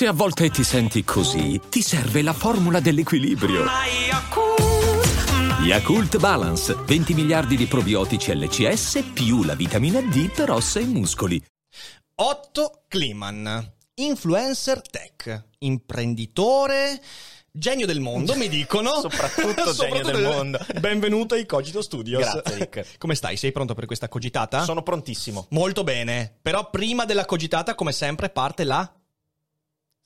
Se a volte ti senti così, ti serve la formula dell'equilibrio. Yakult Balance, 20 miliardi di probiotici LCS più la vitamina D per ossa e muscoli. Otto Kliman, influencer tech, imprenditore, genio del mondo, mi dicono. Soprattutto genio del mondo. Benvenuto ai Cogito Studios. Grazie, Rick. Come stai? Sei pronto per questa cogitata? Sono prontissimo. Molto bene. Però prima della cogitata, come sempre, parte la...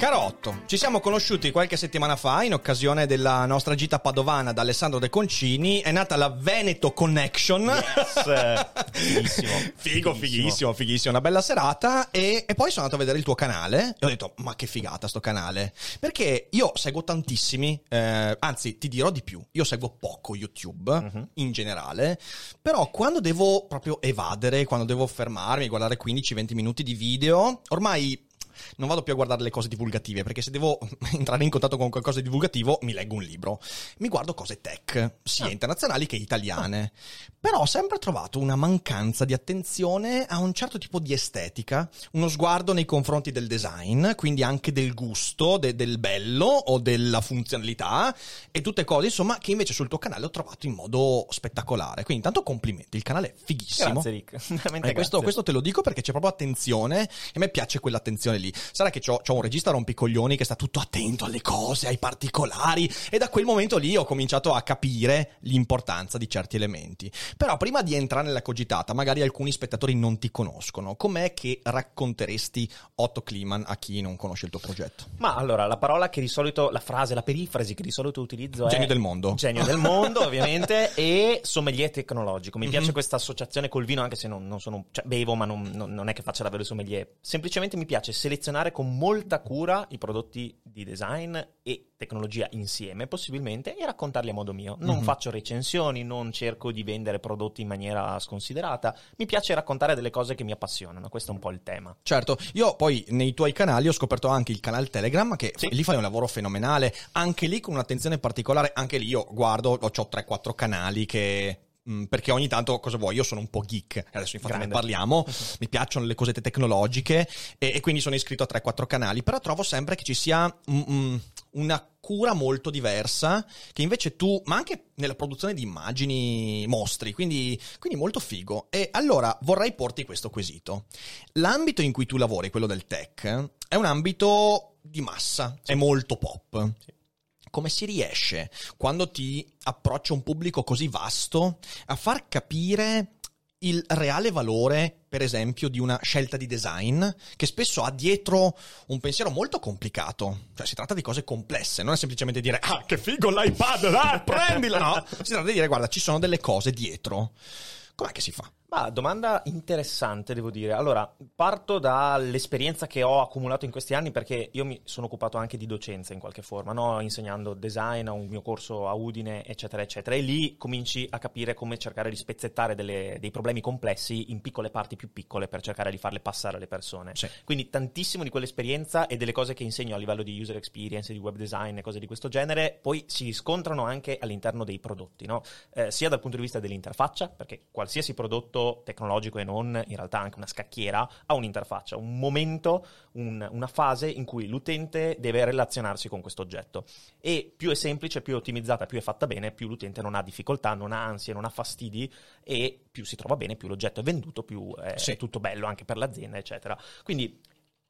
Carotto, ci siamo conosciuti qualche settimana fa in occasione della nostra gita padovana da Alessandro De Concini. È nata la Veneto Connection. Yes. Fighissimo. Figo, fighissimo, fighissimo. Una bella serata. E, e poi sono andato a vedere il tuo canale. E ho detto, ma che figata sto canale. Perché io seguo tantissimi, eh, anzi, ti dirò di più. Io seguo poco YouTube Mhm. in generale. Però quando devo proprio evadere, quando devo fermarmi, guardare 15-20 minuti di video, ormai non vado più a guardare le cose divulgative, perché se devo entrare in contatto con qualcosa di divulgativo, mi leggo un libro. Mi guardo cose tech, sia internazionali che italiane. Però ho sempre trovato una mancanza di attenzione a un certo tipo di estetica, uno sguardo nei confronti del design, quindi anche del gusto, de- del bello o della funzionalità e tutte cose, insomma, che invece sul tuo canale ho trovato in modo spettacolare. Quindi intanto complimenti, il canale è fighissimo. Grazie, Rick. Veramente Eh, questo, questo te lo dico perché c'è proprio attenzione e a me piace quell'attenzione lì. Sarà che ho un regista rompicoglioni che sta tutto attento alle cose, ai particolari e da quel momento lì ho cominciato a capire l'importanza di certi elementi. Però prima di entrare nella cogitata, magari alcuni spettatori non ti conoscono. Com'è che racconteresti Otto Kliman a chi non conosce il tuo progetto? Ma allora, la parola che di solito, la frase, la perifrasi che di solito utilizzo è... Genio del mondo. Genio del mondo, ovviamente, e sommelier tecnologico. Mi piace Mhm. questa associazione col vino, anche se non, non sono... Cioè, bevo, ma non, non- non è che faccia davvero il sommelier. Semplicemente mi piace selezionare con molta cura i prodotti di design e tecnologia insieme, possibilmente, e raccontarli a modo mio. Non Mhm. faccio recensioni, non cerco di vendere prodotti in maniera sconsiderata. Mi piace raccontare delle cose che mi appassionano. Questo è un po' il tema. Certo, io poi nei tuoi canali ho scoperto anche il canale Telegram che Sì. lì fai un lavoro fenomenale, anche lì con un'attenzione particolare, anche lì io guardo, ho 3-4 canali che... mm, Perché ogni tanto, cosa vuoi? Io sono un po' geek, adesso infatti ne Grande. parliamo, mi piacciono le cosette tecnologiche e, e quindi sono iscritto a 3-4 canali, però trovo sempre che ci sia mm, mm, una cura molto diversa che invece tu, ma anche nella produzione di immagini mostri, quindi, quindi molto figo. E allora vorrei porti questo quesito. L'ambito in cui tu lavori, quello del tech, è un ambito di massa, è molto pop. Sì. Come si riesce, quando ti approccia un pubblico così vasto, a far capire il reale valore, per esempio, di una scelta di design che spesso ha dietro un pensiero molto complicato. Cioè, si tratta di cose complesse, non è semplicemente dire ah, che figo l'iPad, ah, prendila! No, si tratta di dire guarda, ci sono delle cose dietro. Com'è che si fa? Ma domanda interessante, devo dire. Allora, parto dall'esperienza che ho accumulato in questi anni perché io mi sono occupato anche di docenza in qualche forma, no? insegnando design a un mio corso a Udine, eccetera, eccetera. E lì cominci a capire come cercare di spezzettare delle- dei problemi complessi in piccole parti più piccole per cercare di farle passare alle persone. Sì. Quindi tantissimo di quell'esperienza e delle cose che insegno a livello di user experience, di web design e cose di questo genere, poi si riscontrano anche all'interno dei prodotti, no? Eh, sia dal punto di vista dell'interfaccia, perché qualsiasi prodotto tecnologico e non, in realtà anche una scacchiera, ha un'interfaccia, un momento, un- una fase in cui l'utente deve relazionarsi con questo oggetto. E più è semplice, più è ottimizzata, più è fatta bene, più l'utente non ha difficoltà, non ha ansie, non ha fastidi e più si trova bene, più l'oggetto è venduto, più è Sì. tutto bello anche per l'azienda, eccetera. Quindi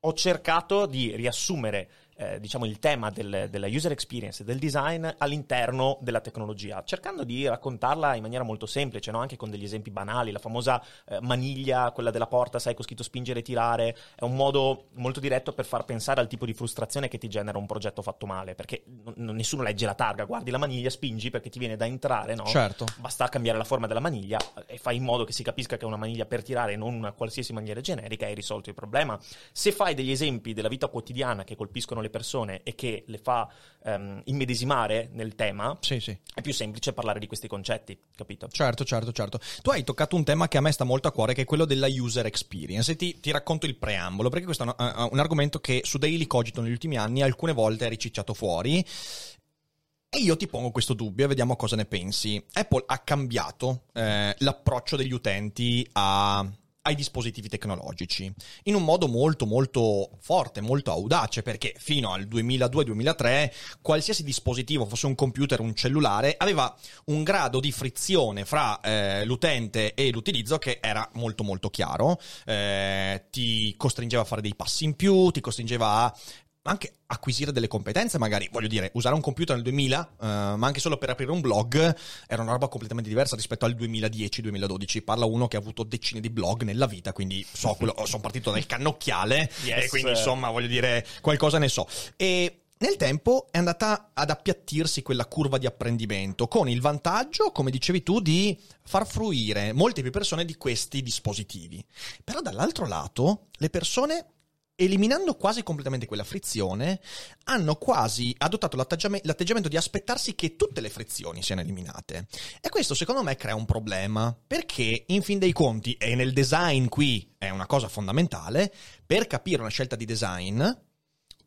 ho cercato di riassumere eh, diciamo il tema del- della user experience e del design all'interno della tecnologia, cercando di raccontarla in maniera molto semplice, no? anche con degli esempi banali. La famosa eh, maniglia, quella della porta, sai, con scritto spingere e tirare, è un modo molto diretto per far pensare al tipo di frustrazione che ti genera un progetto fatto male, perché n- nessuno legge la targa, guardi la maniglia, spingi perché ti viene da entrare, no? Certo. Basta cambiare la forma della maniglia eh, e fai in modo che si capisca che è una maniglia per tirare e non una qualsiasi maniera generica e hai risolto il problema. Se fai degli esempi della vita quotidiana che colpiscono le le persone e che le fa ehm, immedesimare nel tema, Sì, sì. è più semplice parlare di questi concetti, capito? Certo, certo, certo. Tu hai toccato un tema che a me sta molto a cuore, che è quello della user experience. E ti, ti racconto il preambolo, perché questo è un, un argomento che su Daily Cogito negli ultimi anni alcune volte è ricicciato fuori. E io ti pongo questo dubbio e vediamo cosa ne pensi. Apple ha cambiato eh, l'approccio degli utenti a- ai dispositivi tecnologici in un modo molto molto forte, molto audace, perché fino al 2002-2003 qualsiasi dispositivo, fosse un computer un cellulare, aveva un grado di frizione fra eh, l'utente e l'utilizzo che era molto molto chiaro, Eh, ti costringeva a fare dei passi in più, ti costringeva a anche acquisire delle competenze, magari, voglio dire, usare un computer nel 2000, eh, ma anche solo per aprire un blog, era una roba completamente diversa rispetto al 2010-2012. Parla uno che ha avuto decine di blog nella vita, quindi so, quello, sono partito dal cannocchiale, Yes. e quindi insomma, voglio dire, qualcosa ne so. E nel tempo è andata ad appiattirsi quella curva di apprendimento, con il vantaggio, come dicevi tu, di far fruire molte più persone di questi dispositivi. Però dall'altro lato, le persone eliminando quasi completamente quella frizione, hanno quasi adottato l'atteggiame- l'atteggiamento di aspettarsi che tutte le frizioni siano eliminate. E questo secondo me crea un problema, perché in fin dei conti, e nel design qui è una cosa fondamentale, per capire una scelta di design,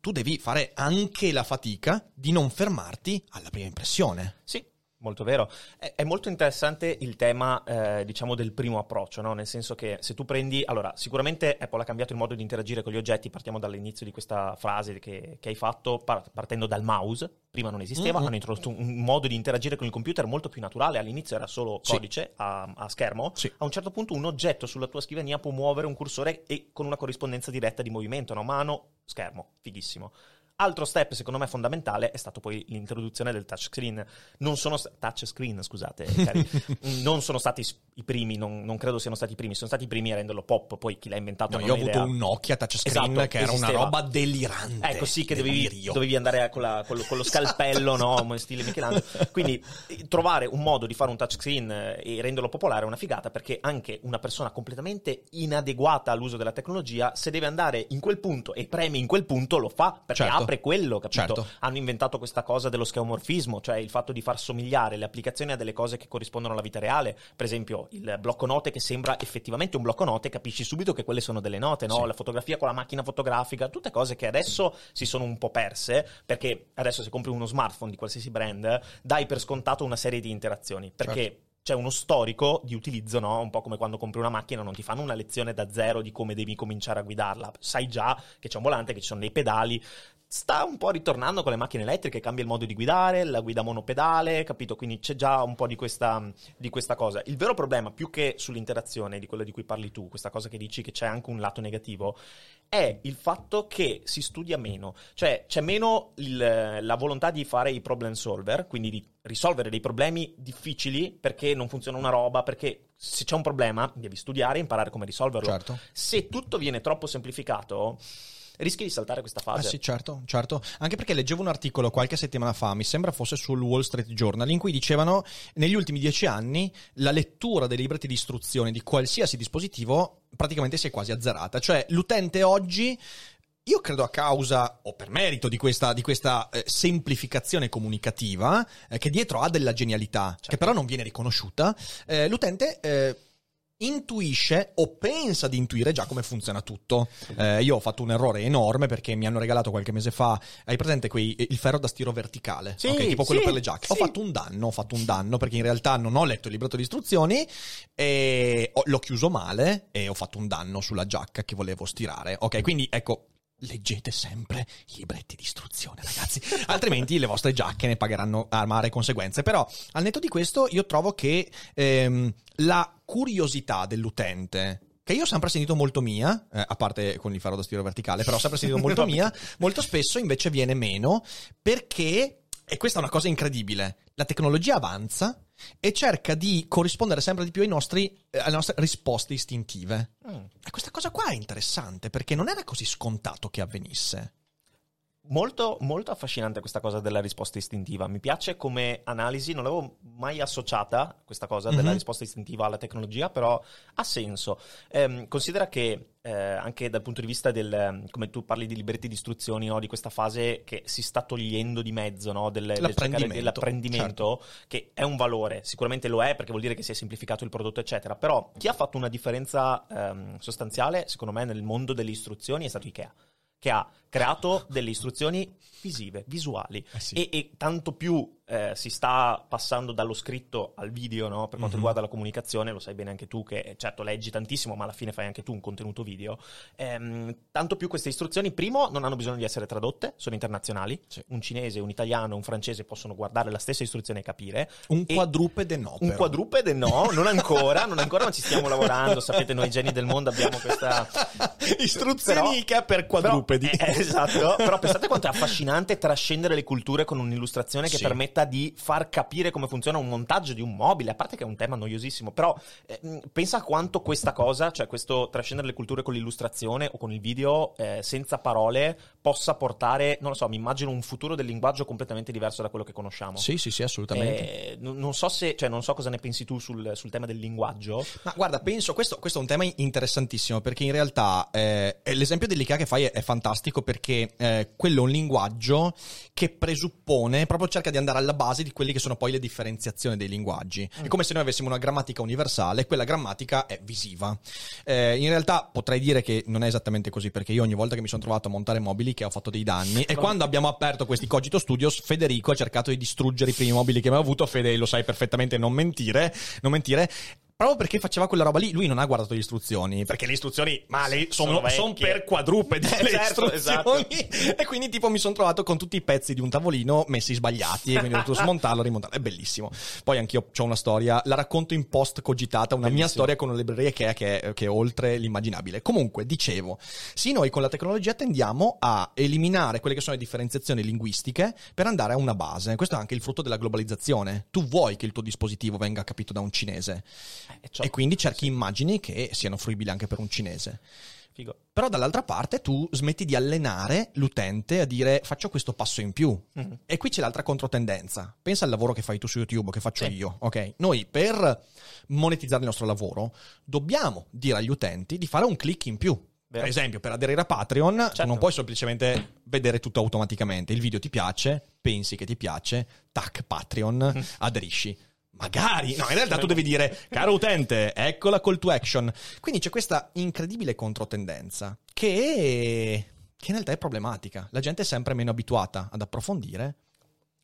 tu devi fare anche la fatica di non fermarti alla prima impressione. Sì, molto vero. È, molto interessante il tema, eh, diciamo, del primo approccio, no? Nel senso che se tu prendi... Allora, sicuramente Apple ha cambiato il modo di interagire con gli oggetti, partiamo dall'inizio di questa frase che, che hai fatto, par- partendo dal mouse. Prima non esisteva, Mhm. hanno introdotto un, modo di interagire con il computer molto più naturale. All'inizio era solo Sì. codice a, a schermo. Sì. A un certo punto un oggetto sulla tua scrivania può muovere un cursore e con una corrispondenza diretta di movimento, no? Mano, schermo, fighissimo. Altro step, secondo me, fondamentale è stato poi l'introduzione del touchscreen. Non sono sta- touchscreen, scusate, cari. non sono stati i primi, non, non credo siano stati i primi, sono stati i primi a renderlo pop, poi chi l'ha inventato No, non io ho ha avuto idea. un Nokia touchscreen Esatto, che era una esisteva. roba delirante. Ecco sì che dovevi, dovevi andare con, la- con lo, con lo scalpello, no? Come stile Michelangelo. Quindi eh, trovare un modo di fare un touchscreen eh, e renderlo popolare è una figata perché anche una persona completamente inadeguata all'uso della tecnologia, se deve andare in quel punto e premi in quel punto, lo fa perché Certo. Apre quello, capito? Certo. Hanno inventato questa cosa dello scheomorfismo, cioè il fatto di far somigliare le applicazioni a delle cose che corrispondono alla vita reale. Per esempio, il blocco note che sembra effettivamente un blocco note, capisci subito che quelle sono delle note, no? Sì. La fotografia con la macchina fotografica, tutte cose che adesso si sono un po' perse, perché adesso se compri uno smartphone di qualsiasi brand, dai per scontato una serie di interazioni, perché Certo. c'è uno storico di utilizzo, no? Un po' come quando compri una macchina, non ti fanno una lezione da zero di come devi cominciare a guidarla. Sai già che c'è un volante, che ci sono dei pedali. Sta un po' ritornando con le macchine elettriche, cambia il modo di guidare, la guida monopedale, capito? Quindi c'è già un po' di questa, di questa cosa. Il vero problema, più che sull'interazione, di quello di cui parli tu, questa cosa che dici che c'è anche un lato negativo, è il fatto che si studia meno, cioè c'è meno il- la volontà di fare i problem solver, quindi di risolvere dei problemi difficili perché non funziona una roba, perché se c'è un problema devi studiare e imparare come risolverlo. Certo. Se tutto viene troppo semplificato, rischi di saltare questa Ah fase. sì, certo, certo. Anche perché leggevo un articolo qualche settimana fa, mi sembra fosse sul Wall Street Journal, in cui dicevano negli ultimi dieci anni la lettura dei libretti di istruzione di qualsiasi dispositivo praticamente si è quasi azzerata. Cioè l'utente oggi... Io credo a causa, o per merito di questa, di questa eh, semplificazione comunicativa, eh, che dietro ha della genialità, che però non viene riconosciuta, eh, l'utente eh, intuisce o pensa di intuire già come funziona tutto. Eh, io ho fatto un errore enorme perché mi hanno regalato qualche mese fa, hai presente quei, il ferro da stiro verticale? Sì, ok? Tipo quello sì, per le giacche. Ho sì. fatto un danno, ho fatto un danno perché in realtà non ho letto il libretto di istruzioni e ho- l'ho chiuso male e ho fatto un danno sulla giacca che volevo stirare. Ok, quindi ecco. Leggete sempre i libretti di istruzione, ragazzi. Altrimenti le vostre giacche ne pagheranno amare conseguenze. Però, al netto di questo, io trovo che ehm, la curiosità dell'utente, che io ho sempre sentito molto mia, eh, a parte con il ferro da stiro verticale, però ho sempre sentito molto mia, molto spesso invece viene meno perché, e questa è una cosa incredibile, la tecnologia avanza e cerca di corrispondere sempre di più ai nostri, eh, alle nostre risposte istintive. Mm. E questa cosa qua è interessante perché non era così scontato che avvenisse. Molto, molto affascinante questa cosa della risposta istintiva. Mi piace come analisi, non l'avevo mai associata questa cosa della Mhm. risposta istintiva alla tecnologia, però ha senso. Ehm, considera che eh, anche dal punto di vista del, come tu parli di libretti di istruzioni, no, di questa fase che si sta togliendo di mezzo, no, del, del L'apprendimento, dell'apprendimento, che è un valore, sicuramente lo è perché vuol dire che si è semplificato il prodotto, eccetera. Però chi ha fatto una differenza ehm, sostanziale, secondo me, nel mondo delle istruzioni è stato Ikea che ha creato delle istruzioni visive, visuali. Eh sì. e, e tanto più eh, si sta passando dallo scritto al video, no? per quanto Mhm. riguarda la comunicazione, lo sai bene anche tu che certo leggi tantissimo, ma alla fine fai anche tu un contenuto video. Ehm, tanto più queste istruzioni, primo, non hanno bisogno di essere tradotte, sono internazionali. Sì. Un cinese, un italiano, un francese possono guardare la stessa istruzione e capire. Un E- quadrupede no, Un però. quadrupede no, non ancora, non ancora, ma ci stiamo lavorando. Sapete, noi geni del mondo abbiamo questa Istruzioni Però- Ikea per quadrupedi. però- eh, esatto, però pensate quanto è affascinante trascendere le culture con un'illustrazione che Sì. permetta di far capire come funziona un montaggio di un mobile, a parte che è un tema noiosissimo, però eh, mh, pensa a quanto questa cosa, cioè questo trascendere le culture con l'illustrazione o con il video eh, senza parole possa portare, non lo so, mi immagino un futuro del linguaggio completamente diverso da quello che conosciamo. Sì, sì, sì, assolutamente. Eh, non non so se, cioè, non so cosa ne pensi tu sul, sul tema del linguaggio. Ma guarda, penso, questo, questo è un tema interessantissimo perché in realtà eh, l'esempio dell'IKEA che fai è, è fantastico perché eh, quello è un linguaggio che presuppone, proprio cerca di andare alla base di quelli che sono poi le differenziazioni dei linguaggi. È come se noi avessimo una grammatica universale, quella grammatica è visiva. Eh, in realtà potrei dire che non è esattamente così perché io ogni volta che mi sono trovato a montare mobili che ho fatto dei danni e quando abbiamo aperto questi Cogito Studios Federico ha cercato di distruggere i primi mobili che aveva avuto, Fede lo sai perfettamente non mentire, non mentire. Proprio perché faceva quella roba lì, lui non ha guardato le istruzioni. Perché le istruzioni, ma le, sono, Sono sono per quadrupedi Eh, le certo, istruzioni. E quindi, tipo, mi sono trovato con tutti i pezzi di un tavolino messi sbagliati. E quindi ho dovuto smontarlo, rimontarlo. È bellissimo. Poi anch'io ho una storia, la racconto in post cogitata, una mia Bellissimo. storia con una libreria che è, che, è, che è oltre l'immaginabile. Comunque, dicevo, sì, noi con la tecnologia tendiamo a eliminare quelle che sono le differenziazioni linguistiche per andare a una base. Questo è anche il frutto della globalizzazione. Tu vuoi che il tuo dispositivo venga capito da un cinese Ciò- e quindi cerchi immagini che siano fruibili anche per un cinese. Figo. Però dall'altra parte tu smetti di allenare l'utente a dire faccio questo passo in più. Mhm. E qui c'è l'altra controtendenza. Pensa al lavoro che fai tu su YouTube, che faccio Sì. io, ok? Noi per monetizzare il nostro lavoro dobbiamo dire agli utenti di fare un click in più. Vero. Per esempio, per aderire a Patreon, tu Certo. non puoi semplicemente vedere tutto automaticamente. Il video ti piace, pensi che ti piace, tac, Patreon, Mm. aderisci. Magari, no, in realtà tu devi dire, caro utente, ecco la call to action. Quindi c'è questa incredibile controtendenza che, che in realtà è problematica. La gente è sempre meno abituata ad approfondire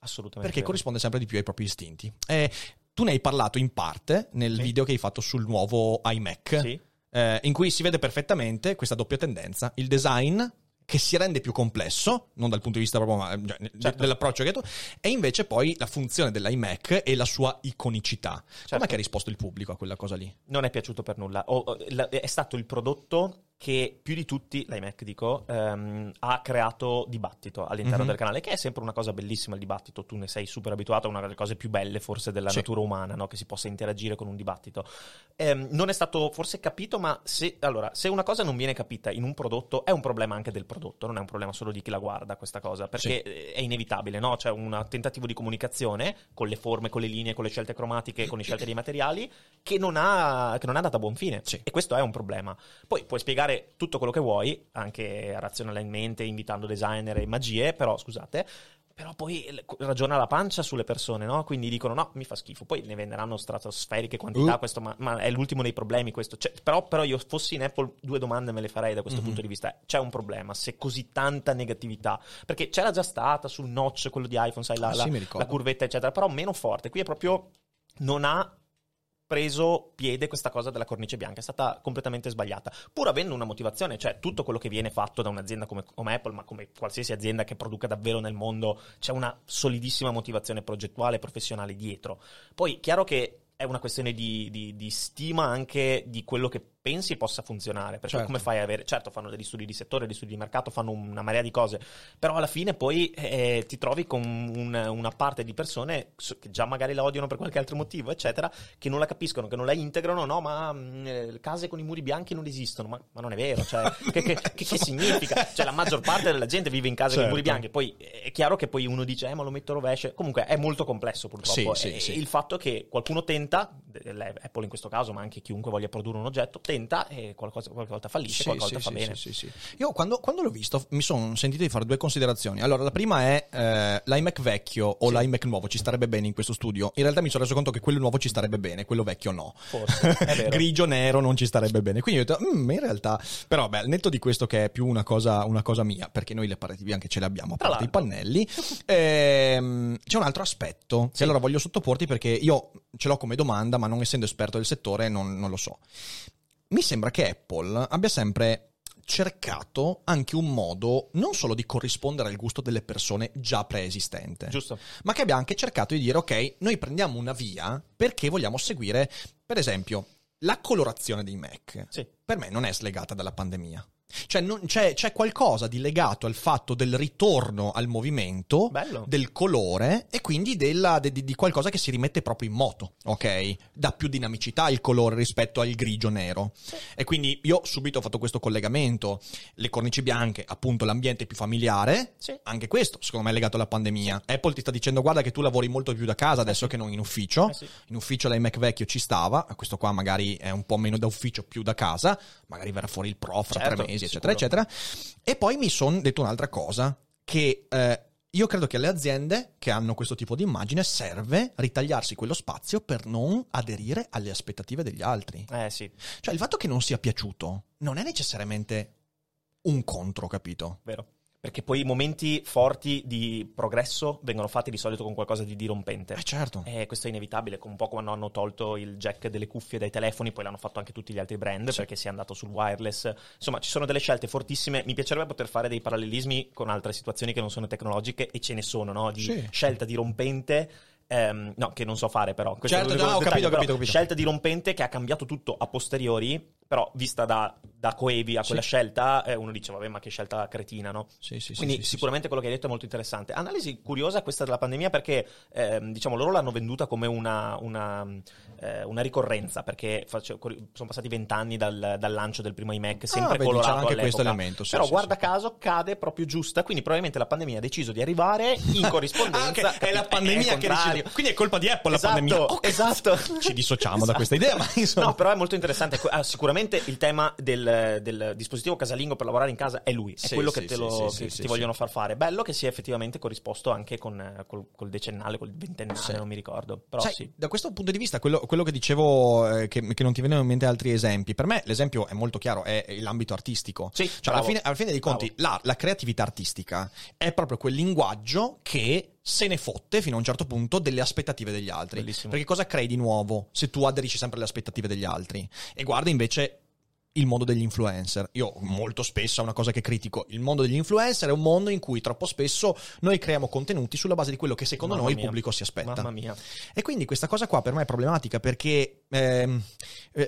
Assolutamente. perché vero. corrisponde sempre di più ai propri istinti. Eh, tu ne hai parlato in parte nel Sì. video che hai fatto sul nuovo iMac, Sì. eh, in cui si vede perfettamente questa doppia tendenza, il design che si rende più complesso, non dal punto di vista proprio ma, cioè, Certo. dell'approccio che tu, e invece poi la funzione dell'iMac e la sua iconicità. Certo. Com'è che ha risposto il pubblico a quella cosa lì? Non è piaciuto per nulla. È stato il prodotto che più di tutti, l'iMac dico, ehm, ha creato dibattito all'interno Mhm. del canale, che è sempre una cosa bellissima il dibattito. Tu ne sei super abituato, è una delle cose più belle forse della Sì. natura umana, no? che si possa interagire con un dibattito. Ehm, non è stato forse capito, ma se, allora, se una cosa non viene capita in un prodotto, è un problema anche del prodotto, non è un problema solo di chi la guarda questa cosa, perché eh, è inevitabile, no? C'è un tentativo di comunicazione con le forme, con le linee, con le scelte cromatiche, con le scelte dei materiali, che non ha, che non è andata a buon fine. Sì. E questo è un problema. Poi puoi spiegare tutto quello che vuoi, anche razionalmente, invitando designer e magie, però scusate. Però poi ragiona la pancia sulle persone, no? Quindi dicono no, mi fa schifo. Poi ne venderanno stratosferiche quantità, Uh. questo, ma, ma è l'ultimo dei problemi questo. Cioè, però, però io fossi in Apple due domande me le farei da questo Mhm. punto di vista. C'è un problema, se così tanta negatività. Perché c'era già stata sul notch, quello di iPhone, sai, la, Ah, la- sì, la curvetta, eccetera, però meno forte. Qui è proprio non ha preso piede questa cosa della cornice bianca, è stata completamente sbagliata, pur avendo una motivazione, cioè tutto quello che viene fatto da un'azienda come, come Apple, ma come qualsiasi azienda che produca davvero nel mondo, c'è una solidissima motivazione progettuale e professionale dietro. Poi, chiaro che è una questione di, di- di stima anche di quello che pensi possa funzionare. Perché Certo. come fai a avere... Certo, fanno degli studi di settore, degli studi di mercato, fanno una marea di cose, però alla fine poi eh, ti trovi con un- una parte di persone so- che già magari la odiano per qualche altro motivo, eccetera, che non la capiscono, che non la integrano, no, ma mh, eh, le case con i muri bianchi non esistono, ma, ma non è vero, cioè, che, che- che- che significa? Cioè, la maggior parte della gente vive in case con i muri Certo. bianchi, poi è chiaro che poi uno dice, eh, ma lo metto rovescio, comunque è molto complesso purtroppo, Sì, sì, E sì. il fatto che qualcuno tenta, eh, Apple in questo caso, ma anche chiunque voglia produrre un oggetto, tenta e qualcosa, qualche volta fallisce, Sì, qualche sì, fa sì, bene. sì, sì, sì. Io quando, quando l'ho visto mi sono sentito di fare due considerazioni. Allora, la prima è eh, l'iMac vecchio o l'iMac nuovo ci starebbe bene in questo studio. In realtà mi sono reso conto che quello nuovo ci starebbe bene, quello vecchio no. Forse, è vero. Grigio nero non ci starebbe bene. Quindi ho detto, "Mm, in realtà, però, beh, al netto di questo che è più una cosa, una cosa mia, perché noi le pareti bianche ce le abbiamo a parte i pannelli. Ehm, c'è un altro aspetto che allora voglio sottoporti perché io ce l'ho come domanda, ma non essendo esperto del settore non, non lo so. Mi sembra che Apple abbia sempre cercato anche un modo non solo di corrispondere al gusto delle persone già preesistente, Giusto. ma che abbia anche cercato di dire ok, noi prendiamo una via perché vogliamo seguire, per esempio, la colorazione dei Mac. Sì. Per me non è slegata dalla pandemia. Cioè non- c'è, c'è qualcosa di legato al fatto del ritorno al movimento, Bello. del colore e quindi della- de- di, di qualcosa che si rimette proprio in moto, ok? Dà più dinamicità il colore rispetto al grigio nero. E quindi io subito ho fatto questo collegamento, le cornici bianche, appunto l'ambiente più familiare, Sì. anche questo secondo me è legato alla pandemia. Apple ti sta dicendo guarda che tu lavori molto più da casa adesso che non in ufficio. Eh sì. In ufficio l'iMac vecchio ci stava, questo qua magari è un po' meno da ufficio, più da casa, magari verrà fuori il pro fra Certo, tre mesi, sicuro. eccetera, eccetera. E poi mi sono detto un'altra cosa, che eh, io credo che alle aziende che hanno questo tipo di immagine serve ritagliarsi quello spazio per non aderire alle aspettative degli altri. Eh sì, Cioè il fatto che non sia piaciuto non è necessariamente un contro, capito? vero. Perché poi i momenti forti di progresso vengono fatti di solito con qualcosa di dirompente. Eh certo. E questo è inevitabile, come un po' quando hanno tolto il jack delle cuffie dai telefoni, poi l'hanno fatto anche tutti gli altri brand perché si è andato sul wireless. Insomma, ci sono delle scelte fortissime. Mi piacerebbe poter fare dei parallelismi con altre situazioni che non sono tecnologiche e ce ne sono, no? Di Sì. scelta dirompente. ehm, no, che non so fare però. Questo Certo, no, ho capito, capito, ho capito. Scelta dirompente che ha cambiato tutto a posteriori, però vista da, da coevi a quella Sì. scelta, eh, uno dice, vabbè, ma che scelta cretina, no? Sì, sì, sì, Quindi sì, sicuramente quello che hai detto è molto interessante. Analisi curiosa questa della pandemia perché ehm, diciamo loro l'hanno venduta come una, una, eh, una ricorrenza perché face- sono passati vent'anni dal, dal lancio del primo iMac sempre Ah, vedi, colorato anche all'epoca. questo elemento, sì, Però guarda caso cade proprio giusta, quindi probabilmente la pandemia ha deciso di arrivare in corrispondenza. Ah, ok, è la capito? pandemia il che decide. Quindi è colpa di Apple Esatto, la pandemia. Ok. esatto. Ci dissociamo da questa idea, ma insomma. No, però è molto interessante. Ah, sicuramente il tema del, del dispositivo casalingo per lavorare in casa è lui, è Sì, quello sì, che, te lo, sì, che ti vogliono far fare. Bello che sia effettivamente corrisposto anche con, col, col decennale, col ventennale, non mi ricordo. Però Sai, sì. da questo punto di vista, quello, quello che dicevo, eh, che, che non ti vengono in mente altri esempi, per me l'esempio è molto chiaro, è l'ambito artistico. Sì, Cioè, alla fine, alla fine dei conti, la, la creatività artistica è proprio quel linguaggio che se ne fotte fino a un certo punto delle aspettative degli altri. Bellissimo. Perché cosa crei di nuovo se tu aderisci sempre alle aspettative degli altri? E guarda invece il mondo degli influencer. Io molto spesso è una cosa che critico. Il mondo degli influencer è un mondo in cui troppo spesso noi creiamo contenuti sulla base di quello che secondo Mamma noi il mia. pubblico si aspetta. Mamma mia. E quindi questa cosa qua per me è problematica perché eh,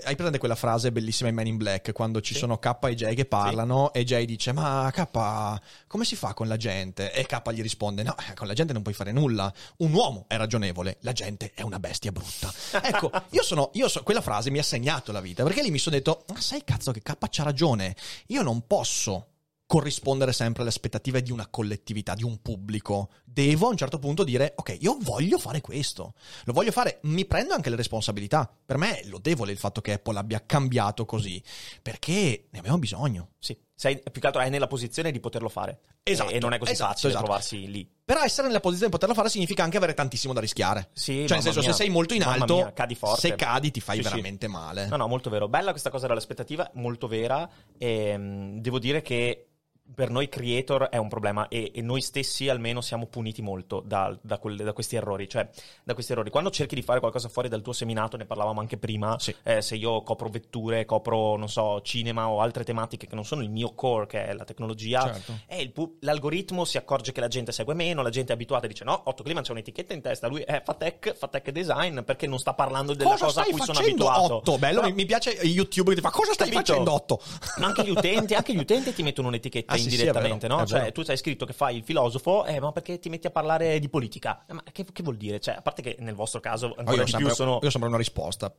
hai presente quella frase bellissima in Man in Black quando ci Sì. sono K e J che parlano e J dice ma K come si fa con la gente? E K gli risponde no, eh, con la gente non puoi fare nulla. Un uomo è ragionevole, la gente è una bestia brutta. ecco, io sono, io so, quella frase mi ha segnato la vita perché lì mi sono detto ma sai cazzo che K c'ha ragione, io non posso corrispondere sempre alle aspettative di una collettività, di un pubblico. Devo a un certo punto dire, ok, io voglio fare questo, lo voglio fare, mi prendo anche le responsabilità. Per me è lodevole il fatto che Apple abbia cambiato così, perché ne abbiamo bisogno. Sì, sei, più che altro è nella posizione di poterlo fare. Esatto, E, e non è così esatto, facile esatto. trovarsi lì. Però essere nella posizione di poterlo fare significa anche avere tantissimo da rischiare. Sì, cioè, nel senso, mia. se sei molto in alto, mia, cadi forte. se cadi ti fai Sì, sì. veramente male. No, no, molto vero. Bella questa cosa dell'aspettativa, molto vera. E, mm, devo dire che per noi creator è un problema e, e noi stessi almeno siamo puniti molto da, da, quelle- da questi errori. Cioè, da questi errori. Quando cerchi di fare qualcosa fuori dal tuo seminato, ne parlavamo anche prima, Sì. eh, se io copro vetture, copro, non so, cinema o altre tematiche che non sono il mio core, che è la tecnologia, Certo. e il pu- l'algoritmo si accorge che la gente segue meno, la gente è abituata e dice no, Otto Kliman c'è un'etichetta in testa, lui è, fa tech, fa tech design perché non sta parlando della cosa cosa a cui sono abituato. Otto? Bello, Però- mi, piace YouTube che ti fa cosa stai Capito? facendo Otto? Ma anche gli utenti, anche gli utenti ti mettono un'etichetta Ah, sì, sì, indirettamente, vero, no? Cioè, vero. tu sei scritto che fai il filosofo, eh, ma perché ti metti a parlare di politica? Eh, Ma che, che vuol dire? Cioè, a parte che nel vostro caso ancora io, ho di sempre, più sono... io ho sempre una risposta.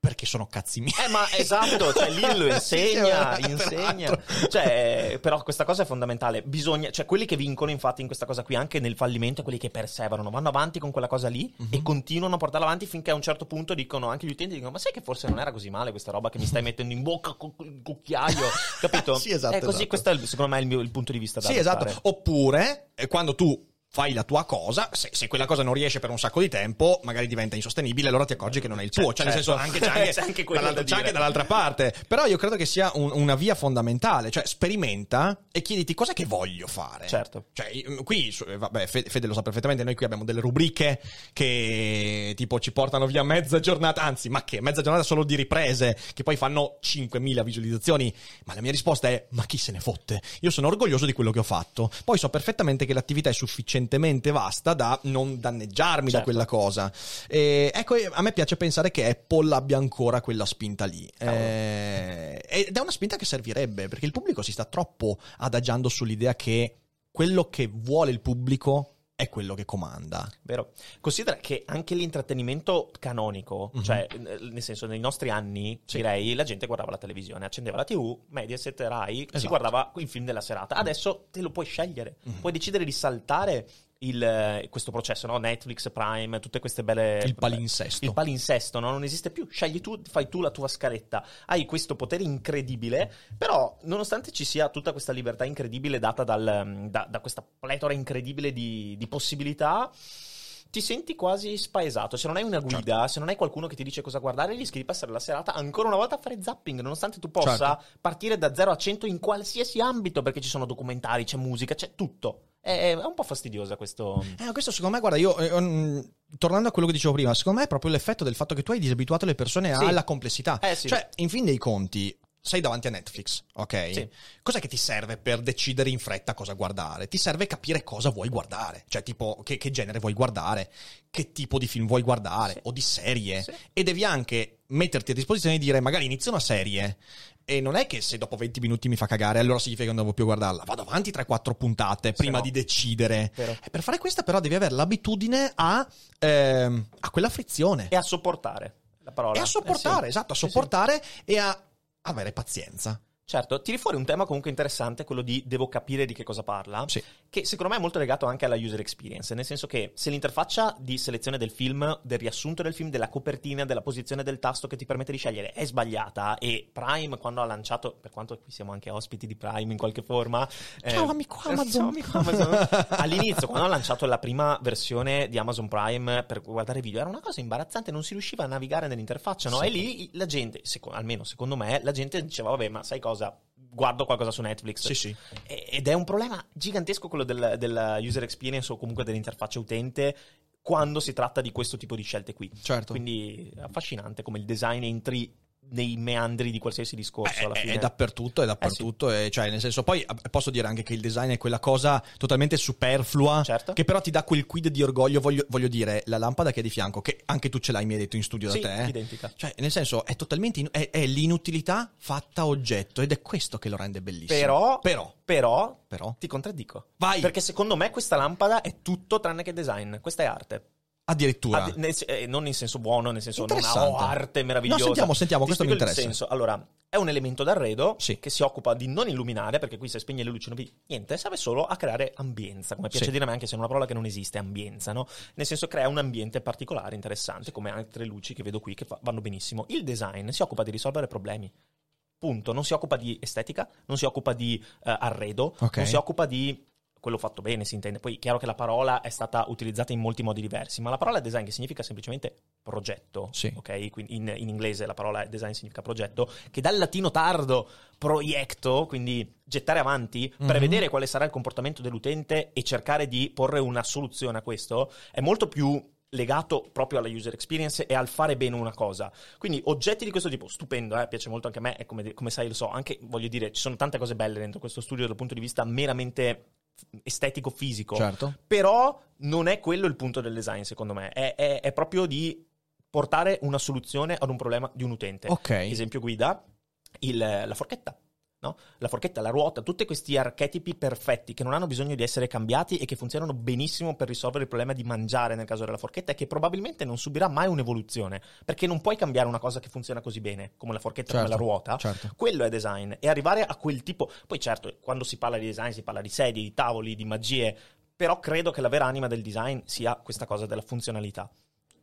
Perché sono cazzi miei. Eh, ma esatto, cioè lì lo insegna, sì, insegna. Cioè, però questa cosa è fondamentale. Bisogna, cioè, quelli che vincono, infatti, in questa cosa qui, anche nel fallimento, quelli che perseverano, vanno avanti con quella cosa lì Mhm. e continuano a portarla avanti finché a un certo punto dicono, anche gli utenti dicono, ma sai che forse non era così male questa roba che mi stai mettendo in bocca con il cucchiaio, capito? Sì, esatto, È così, esatto. questo è secondo me il, mio, il punto di vista da Sì, esatto. adottare. Oppure, eh, quando tu fai la tua cosa, se, se quella cosa non riesce per un sacco di tempo, magari diventa insostenibile, allora ti accorgi che non è il tuo. Cioè, nel certo. senso, anche, c'è anche, C'è anche quello dall'altra, da c'è anche dall'altra parte. Però io credo che sia un- una via fondamentale. Cioè, sperimenta e chiediti cos'è che voglio fare. Certo. Cioè, io- qui, eh, vabbè, Fe- Fede lo sa perfettamente, noi qui abbiamo delle rubriche che tipo ci portano via mezza giornata, anzi, ma che mezza giornata solo di riprese, che poi fanno 5.000 visualizzazioni. Ma la mia risposta è, ma chi se ne fotte? Io sono orgoglioso di quello che ho fatto. Poi so perfettamente che l'attività è sufficientemente vasta da non danneggiarmi da Certo. quella cosa. E, ecco, a me piace pensare che Apple abbia ancora quella spinta lì. Eh, ed è una spinta che servirebbe, perché il pubblico si sta troppo adagiando sull'idea che quello che vuole il pubblico è quello che comanda. Vero. Considera che anche l'intrattenimento canonico, Mhm. cioè nel senso nei nostri anni, Sì. direi, la gente guardava la televisione, accendeva la TV, Mediaset, Rai, si Esatto. guardava il film della serata. Adesso te lo puoi scegliere, Mhm. puoi decidere di saltare il, questo processo, no? Netflix, Prime, tutte queste belle... Il palinsesto. Il palinsesto, no? Non esiste più. Scegli tu, fai tu la tua scaletta. Hai questo potere incredibile, però nonostante ci sia tutta questa libertà incredibile data dal- da, da questa pletora incredibile di, di possibilità, ti senti quasi spaesato. Se non hai una guida, Certo. se non hai qualcuno che ti dice cosa guardare, rischi di passare la serata ancora una volta a fare zapping, nonostante tu possa Certo. partire da 0 a 100 in qualsiasi ambito, perché ci sono documentari, c'è musica, c'è tutto. È, un po' fastidiosa questo... Eh, questo secondo me, guarda, io eh, tornando a quello che dicevo prima, secondo me è proprio l'effetto del fatto che tu hai disabituato le persone Sì. alla complessità. Eh, sì. Cioè, in fin dei conti, sei davanti a Netflix, ok? Sì. Cos'è che ti serve per decidere in fretta cosa guardare? Ti serve capire cosa vuoi guardare, cioè tipo che, che genere vuoi guardare, che tipo di film vuoi guardare Sì. o di serie. Sì. E devi anche metterti a disposizione di dire magari inizio una serie e non è che se dopo 20 minuti mi fa cagare allora significa che non devo più guardarla. Vado avanti 3-4 puntate prima no. di decidere. Eh, Per fare questa però devi avere l'abitudine a, ehm, a quella frizione. E a sopportare la parola. E a sopportare, Eh sì. esatto, a Sì, sì. sopportare e a avere pazienza. Certo, tiri fuori un tema comunque interessante, quello di devo capire di che cosa parla, Sì. Che secondo me è molto legato anche alla user experience, nel senso che se l'interfaccia di selezione del film, del riassunto del film, della copertina, della posizione del tasto che ti permette di scegliere è sbagliata e Prime quando ha lanciato, per quanto qui siamo anche ospiti di Prime in qualche forma... eh, Ciao, amico Amazon. ciao, amico Amazon. All'inizio, quando ha lanciato la prima versione di Amazon Prime per guardare video, era una cosa imbarazzante, non si riusciva a navigare nell'interfaccia, no? Sì. E lì la gente, seco- almeno secondo me, la gente diceva, vabbè, ma sai cosa? Guardo qualcosa su Netflix. Sì, sì. Ed è un problema gigantesco quello del- della user experience o comunque dell'interfaccia utente quando si tratta di questo tipo di scelte qui. Certo. Quindi affascinante come il design entri nei meandri di qualsiasi discorso Beh, alla è, fine. è dappertutto, è dappertutto, e, cioè nel senso poi eh, posso dire anche che il design è quella cosa totalmente superflua Certo. che però ti dà quel quid di orgoglio, voglio, voglio dire, la lampada che è di fianco, che anche tu ce l'hai mi hai detto in studio Sì, da te. eh. identica. Cioè nel senso è totalmente, in- è, è l'inutilità fatta oggetto ed è questo che lo rende bellissimo. Però, però, però però, ti contraddico. vai, Perché secondo me questa lampada è tutto tranne che design. Questa è arte. Addirittura. Ah, nel- eh, non in senso buono, nel senso non ha oh, arte meravigliosa. No, sentiamo, sentiamo, Ti questo mi interessa. senso. Allora, è un elemento d'arredo Sì. che si occupa di non illuminare, perché qui se spegne le luci non vedi niente, serve solo a creare ambienza, come piace Sì. dire a me, anche se è una parola che non esiste, ambienza, no? Nel senso crea un ambiente particolare, interessante, come altre luci che vedo qui che fa- vanno benissimo. Il design si occupa di risolvere problemi. Punto. Non si occupa di estetica, non si occupa di eh, arredo, Ok. non si occupa di quello fatto bene, si intende. Poi è chiaro che la parola è stata utilizzata in molti modi diversi, ma la parola design che significa semplicemente progetto, Sì. ok? Quindi in, in inglese la parola design significa progetto, che dal latino tardo proiecto, quindi gettare avanti, Mhm. prevedere quale sarà il comportamento dell'utente e cercare di porre una soluzione a questo, è molto più legato proprio alla user experience e al fare bene una cosa. Quindi oggetti di questo tipo, stupendo, eh, piace molto anche a me e come, come sai lo so, anche voglio dire, ci sono tante cose belle dentro questo studio dal punto di vista meramente estetico fisico, Certo. però non è quello il punto del design secondo me, è, è- è proprio di portare una soluzione ad un problema di un utente. Ok. Esempio guida, il- la forchetta. No? La forchetta, la ruota, tutti questi archetipi perfetti che non hanno bisogno di essere cambiati e che funzionano benissimo per risolvere il problema di mangiare nel caso della forchetta e che probabilmente non subirà mai un'evoluzione perché non puoi cambiare una cosa che funziona così bene come la forchetta, come Certo, la ruota. certo. Quello è design e arrivare a quel tipo. Poi, certo, quando si parla di design si parla di sedie, di tavoli, di magie. Però credo che la vera anima del design sia questa cosa della funzionalità.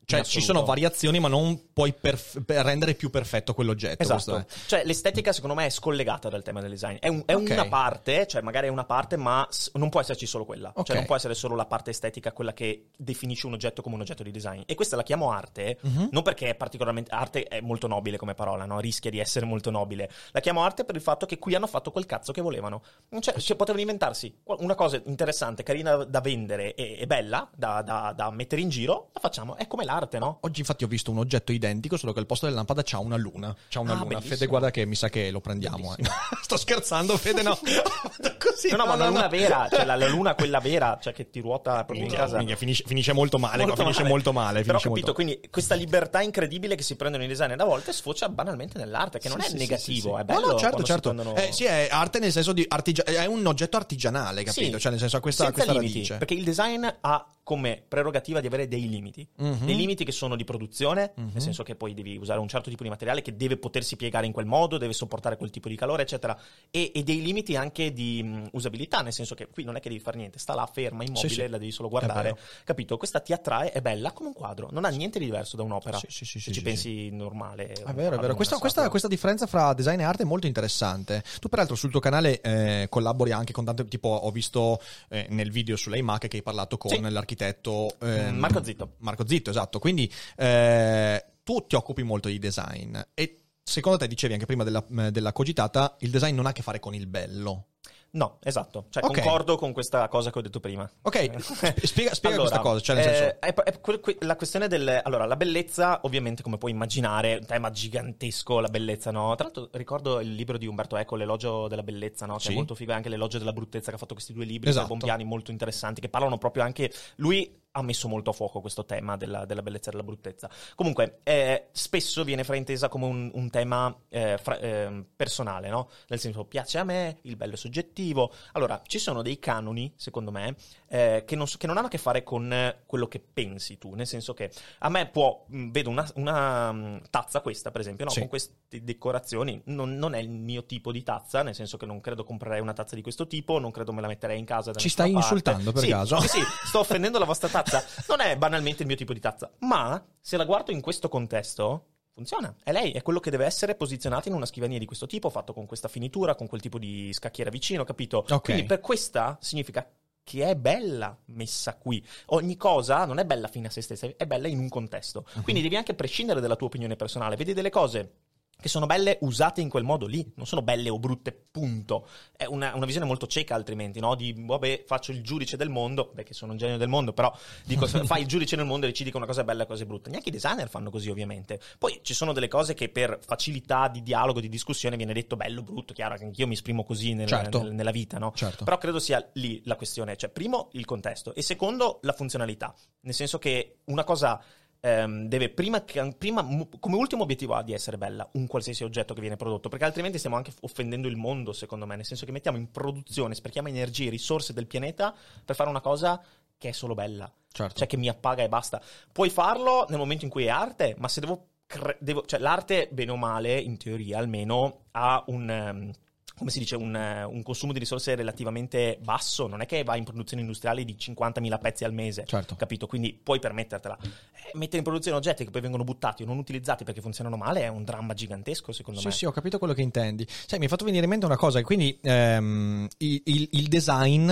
Cioè, ci sono variazioni, ma non puoi perf- per rendere più perfetto quell'oggetto. Esatto, è. cioè l'estetica secondo me è scollegata dal tema del design, è, un- è Ok. una parte, cioè magari è una parte, ma non può esserci solo quella, Ok. cioè non può essere solo la parte estetica quella che definisce un oggetto come un oggetto di design. E questa la chiamo arte, Mhm. non perché è particolarmente, arte è molto nobile come parola, no? rischia di essere molto nobile, la chiamo arte per il fatto che qui hanno fatto quel cazzo che volevano, c'è- cioè, potevano inventarsi una cosa interessante, carina da vendere e, e bella da, da- da mettere in giro, la facciamo, è come l'arte, no? Oggi infatti ho visto un oggetto identico, solo che al posto della lampada c'ha una luna. C'ha una Ah, luna. bellissimo. Fede, guarda che mi sa che lo prendiamo. eh. Sto scherzando, Fede, no. Così, No, no, ma la luna vera, cioè la, la luna quella vera, cioè che ti ruota proprio in casa. minchia, finisce, finisce molto male, Molto qua, finisce male. molto male. Però ho capito, molto- quindi questa libertà incredibile che si prendono i designer a volte sfocia banalmente nell'arte, che non Sì, è sì, negativo, sì, è bello. No, no, certo, certo. prendono- Eh, sì, è arte nel senso di artigia- è un oggetto artigianale, capito? Cioè, nel senso ha questa, questa limiti, radice. perché il design ha come prerogativa di avere dei limiti. Mhm. Dei limiti che sono di produzione, Mhm. nel senso che poi devi usare un certo tipo di materiale che deve potersi piegare in quel modo, deve sopportare quel tipo di calore, eccetera. E, e dei limiti anche di mh, usabilità, nel senso che qui non è che devi fare niente, sta là ferma, immobile, Sì, sì. la devi solo guardare. Capito? Questa ti attrae, è bella come un quadro, non ha niente di diverso da un'opera. Sì, sì, sì, Se sì, ci pensi normale. È vero, è vero. Questa, questa- questa differenza fra design e arte è molto interessante. Tu, peraltro, sul tuo canale eh, collabori anche con tante. Tipo, ho visto eh, nel video sull'iMac che hai parlato con l'architetto ehm, Marco Zitto. Marco Zitto, esatto. Quindi eh, tu ti occupi molto di design. E secondo te, dicevi anche prima della, della cogitata, il design non ha a che fare con il bello. No, esatto. Cioè, Ok. concordo con questa cosa che ho detto prima. Ok, sp- spiega, spiega Allora, questa cosa. Cioè, nel eh, senso. è- è que- que- la questione del. Allora, la bellezza, ovviamente, come puoi immaginare, un tema gigantesco, la bellezza, no? Tra l'altro, ricordo il libro di Umberto Eco, L'elogio della bellezza, no? Che Sì. è molto figo, anche L'elogio della bruttezza, che ha fatto questi due libri Esatto. Bompiani molto interessanti, che parlano proprio anche. Lui ha messo molto a fuoco questo tema della, della bellezza e della bruttezza. Comunque, eh, spesso viene fraintesa come un, un tema eh, fra- ehm, personale, no? Nel senso, piace a me, il bello è soggettivo. Allora, ci sono dei canoni, secondo me, eh, che, non, che non hanno a che fare con eh, quello che pensi tu. Nel senso che a me può, mh, vedo una, una, tazza, questa per esempio, no? Sì. con queste decorazioni, non, non è il mio tipo di tazza, nel senso che non credo comprerei una tazza di questo tipo, non credo me la metterei in casa. da Ci stai parte. insultando per Sì, caso? Sì, sì, sto offendendo la vostra tazza. Non è banalmente il mio tipo di tazza, ma se la guardo in questo contesto. Funziona, è lei, è quello che deve essere posizionato in una scrivania di questo tipo, fatto con questa finitura, con quel tipo di scacchiera vicino, capito? Ok. Quindi per questa significa che è bella messa qui. Ogni cosa non è bella fine a se stessa, è bella in un contesto. Mhm. Quindi devi anche prescindere dalla tua opinione personale, vedi delle cose che sono belle usate in quel modo lì, non sono belle o brutte, punto. È una, una visione molto cieca altrimenti, no? Di, vabbè, faccio il giudice del mondo, beh che sono un genio del mondo, però dico, fai il giudice nel mondo e decidi che una cosa è bella e cosa è brutta. Neanche i designer fanno così ovviamente. Poi ci sono delle cose che per facilità di dialogo, di discussione viene detto bello, brutto, chiaro che anch'io mi esprimo così nel- Certo. nel- nella vita, no? Certo. Però credo sia lì la questione, cioè primo il contesto e secondo la funzionalità, nel senso che una cosa ehm, deve prima, che- prima come ultimo obiettivo ha di essere bella un qualsiasi oggetto che viene prodotto, perché altrimenti stiamo anche offendendo il mondo, secondo me, nel senso che mettiamo in produzione, sprechiamo energie risorse del pianeta per fare una cosa che è solo bella, Certo. cioè che mi appaga e basta. Puoi farlo nel momento in cui è arte, ma se devo, cre- devo- cioè l'arte bene o male, in teoria almeno, ha un ehm, come si dice, un, un consumo di risorse relativamente basso, non è che va in produzione industriale di 50.000 pezzi al mese, Certo. capito? Quindi puoi permettertela. Eh, mettere in produzione oggetti che poi vengono buttati o non utilizzati perché funzionano male è un dramma gigantesco, secondo Sì, me. sì, ho capito quello che intendi. Sai, mi hai fatto venire in mente una cosa, quindi ehm, il, il- il design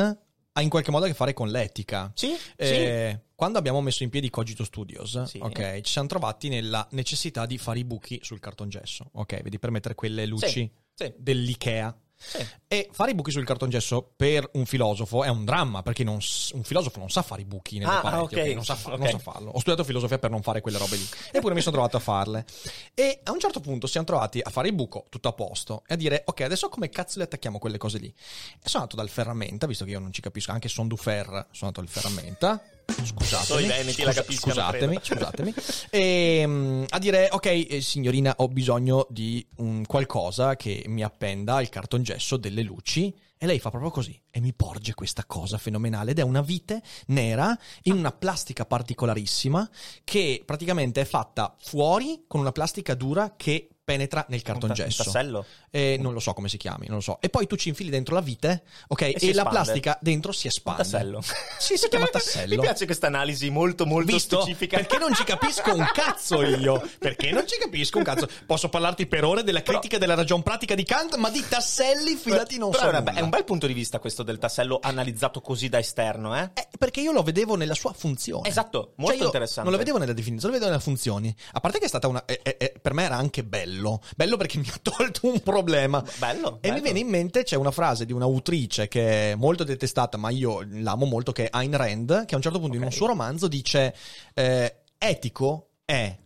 ha in qualche modo a che fare con l'etica. Sì, Eh, Quando abbiamo messo in piedi Cogito Studios, Sì. ok, ci siamo trovati nella necessità di fare i buchi sul cartongesso, ok, vedi, per mettere quelle luci Sì, sì. dell'Ikea. Sì. E fare i buchi sul cartongesso per un filosofo è un dramma, perché non un filosofo non sa fare i buchi nelle Ah, pareti, ok. ok? Non, sa fa- Ok. non sa farlo. Ho studiato filosofia per non fare quelle robe lì. Eppure mi sono trovato a farle. E a un certo punto siamo trovati a fare il buco, tutto a posto, e a dire, ok, adesso come cazzo le attacchiamo quelle cose lì? E sono andato dal ferramenta, visto che io non ci capisco, anche son du fer, sono andato al ferramenta. Scusatemi, veneti capiscono, scusatemi, scusatemi. E, mm, a dire, ok, eh, signorina, ho bisogno di un qualcosa che mi appenda al cartongesso delle luci. E lei fa proprio così e mi porge questa cosa fenomenale ed è una vite nera in una plastica particolarissima che praticamente è fatta fuori con una plastica dura che penetra nel Un un cartongesso. tassello? E non lo so come si chiami, non lo so. E poi tu ci infili dentro la vite, ok? E, si la plastica dentro si Un espande. tassello. Sì, si chiama tassello. Mi piace questa analisi molto molto Visto? specifica. Perché non ci capisco un cazzo io? Perché non ci capisco un cazzo? Posso parlarti per ore della critica della ragion pratica di Kant, ma di tasselli filati non Però so nulla. è un bel punto di vista questo del tassello analizzato così da esterno, eh? Eh, perché io lo vedevo nella sua funzione. Esatto, molto Cioè, io interessante. Non lo vedevo nella definizione, lo vedevo nelle funzioni. A parte che è stata una. eh, eh, eh, per me era anche bello. Bello perché mi ha tolto un problema. Bello, E mi bello. viene in mente c'è una frase di un'autrice che è molto detestata, ma io l'amo molto, che è Ayn Rand, che a un certo punto in un suo romanzo dice: eh, etico è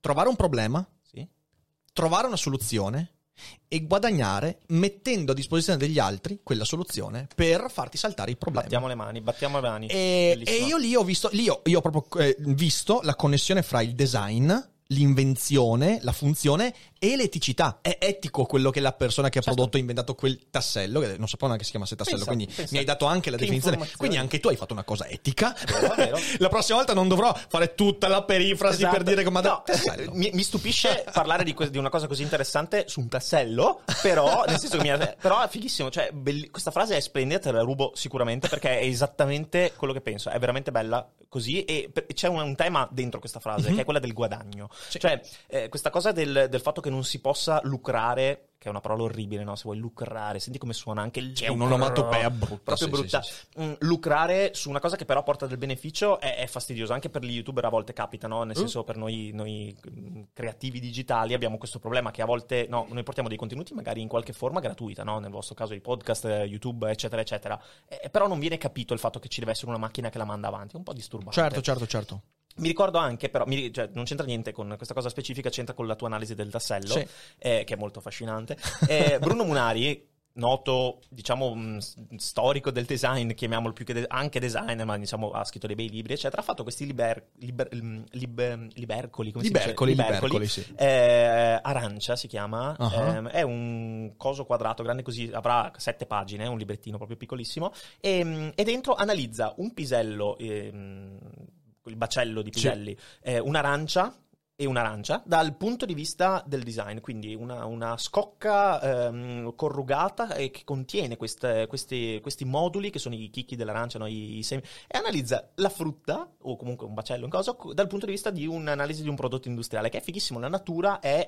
trovare un problema, Sì. trovare una soluzione e guadagnare mettendo a disposizione degli altri quella soluzione per farti saltare il problema. Battiamo le mani, battiamo le mani. E, e io lì ho visto, lì ho, io ho proprio eh, visto la connessione fra il design, l'invenzione, la funzione e l'eticità. È etico quello che la persona che ha Certo. prodotto ha inventato quel tassello, che non sapevo neanche si chiamasse tassello, Pensa, quindi pensa. mi hai dato anche la Che definizione. Quindi anche tu hai fatto una cosa etica. Vero, vero. la prossima volta non dovrò fare tutta la perifrasi Esatto. per dire come No, tassello. mi, mi stupisce parlare di, que- di una cosa così interessante su un tassello, però nel senso che mi ha- però è fighissimo, cioè belli- questa frase è splendida, te la rubo sicuramente perché è esattamente quello che penso, è veramente bella così e per- c'è un, un tema dentro questa frase che è quella del guadagno. Sì. cioè eh, questa cosa del, del fatto che non si possa lucrare che è una parola orribile, no? Se vuoi lucrare, senti come suona anche il C'è un'onomatopea brutta, proprio sì, brutta. sì, sì, Mm, lucrare su una cosa che però porta del beneficio è, è fastidioso, anche per gli youtuber a volte capita, no? Nel Uh. senso per noi, noi mm, creativi digitali abbiamo questo problema che a volte no, noi portiamo dei contenuti magari in qualche forma gratuita, no? Nel vostro caso i podcast, eh, YouTube, eccetera, eccetera. Eh, però non viene capito il fatto che ci deve essere una macchina che la manda avanti, è un po' disturbante. Certo, certo, certo. Mi ricordo anche, però, mi- cioè, non c'entra niente con questa cosa specifica, c'entra con la tua analisi del tassello, Sì. eh, che è molto affascinante. Eh, Bruno Munari, noto, diciamo, mh, s- storico del design, chiamiamolo più che de- anche designer, ma diciamo, ha scritto dei bei libri, eccetera, ha fatto questi liber- liber- mh, lib- libercoli, come Libercoli, si dice? libercoli, sì. Eh, Arancia si chiama, Ah. Ehm, è un coso quadrato grande così, avrà sette pagine, un librettino proprio piccolissimo, e, e dentro analizza un pisello, ehm, il bacello di Sì. piselli, eh, un'arancia e un'arancia dal punto di vista del design, quindi una, una scocca ehm, corrugata e che contiene queste- questi, questi moduli che sono i chicchi dell'arancia, no? I, i semi, e analizza la frutta o comunque un bacello in cosa dal punto di vista di un'analisi di un prodotto industriale che è fighissimo, la natura è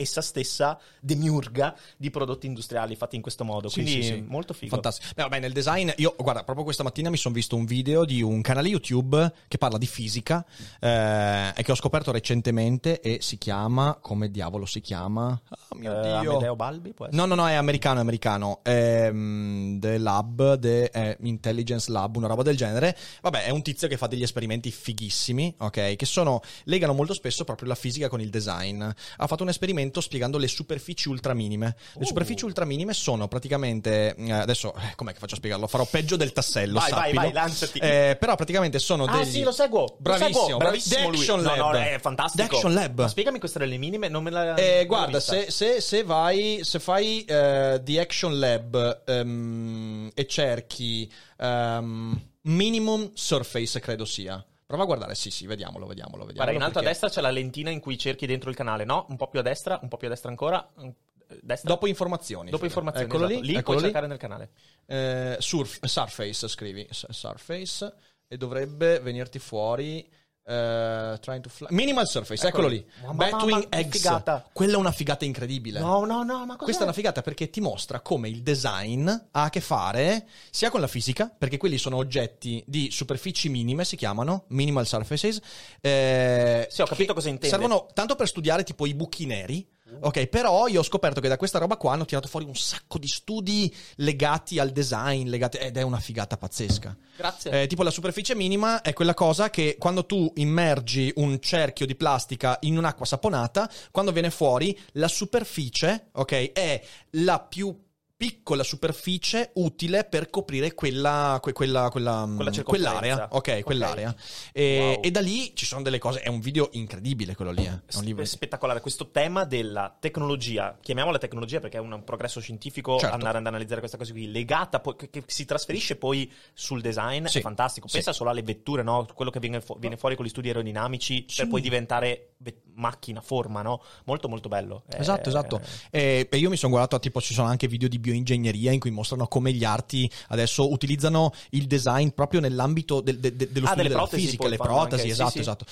essa stessa demiurga di prodotti industriali fatti in questo modo, Sì, quindi sì, sì. molto figo. Fantastico. Beh, vabbè, nel design, io, guarda, proprio questa mattina mi sono visto un video di un canale YouTube che parla di fisica eh, e che ho scoperto recentemente e si chiama, come diavolo si chiama? Oh mio Eh, Dio. Amedeo Balbi? No, no, no, è americano, è americano. Ehm, The Lab, The eh, Intelligence Lab, una roba del genere. Vabbè, è un tizio che fa degli esperimenti fighissimi, ok? Che sono, legano molto spesso proprio la fisica con il design. Ha fatto un esperimento spiegando le superfici ultraminime. Le Uh. superfici ultraminime sono praticamente, eh, adesso, eh, com'è che faccio a spiegarlo? Farò peggio del tassello, Vai, vai, sappilo. vai, lanciati. Eh, però praticamente sono Ah degli... sì, lo seguo. lo Bravissimo, seguo, bravissimo The lui. Action No, no, Lab. è fantastico. The Action Lab. Ma spiegami questa delle minime, non me la Eh, guarda, se, se- se vai, se fai eh, The Action Lab ehm, e cerchi ehm, Minimum Surface, credo sia. Prova a guardare, sì, sì, vediamolo, vediamolo, vediamolo. Guarda, in alto a perché- destra c'è la lentina in cui cerchi dentro il canale, no? Un po' più a destra, un po' più a destra ancora. eh, Destra. Dopo informazioni. Dopo informazioni, Eccolo esatto. lì, lì eccolo puoi lì. cercare nel canale. Eh, surf- Surface, scrivi. Surface. E dovrebbe venirti fuori... eh, trying to fly. Minimal Surface, eccolo, lì. Mamma, mamma, Batwing che Eggs. figata. Quella è una figata incredibile. No, no, no, ma? Questa è una figata perché ti mostra come il design ha a che fare sia con la fisica, perché quelli sono oggetti di superfici minime, si chiamano minimal surfaces. eh, Sì, ho capito cosa intende. Servono tanto per studiare tipo i buchi neri. Ok, però io ho scoperto che da questa roba qua hanno tirato fuori un sacco di studi legati al design, legati, ed è una figata pazzesca. Grazie. Eh, tipo la superficie minima è quella cosa che quando tu immergi un cerchio di plastica in un'acqua saponata, quando viene fuori la superficie, ok, è la più piccola superficie utile per coprire quella, que- quella, quella, mm, Quella quell'area. Ok, Ok. quell'area. E, Wow. e da lì ci sono delle cose. È un video incredibile quello lì. eh. Spe- spettacolare questo tema della tecnologia, chiamiamola tecnologia perché è un progresso scientifico Certo. andare ad analizzare questa cosa qui, legata poi, che, che si trasferisce poi sul design, Sì. è fantastico. Sì. Pensa solo alle vetture, no? quello che viene, fu- viene fuori con gli studi aerodinamici Sì. per poi diventare ve- macchina, forma, no? Molto molto bello. Eh, Esatto, esatto. E, io mi sono guardato, tipo, ci sono anche video di bioingegneria in cui mostrano come gli arti adesso utilizzano il design proprio nell'ambito del- de- de- dello Ah, studio della protesi fisica, le protesi, anche, sì, esatto, sì. esatto.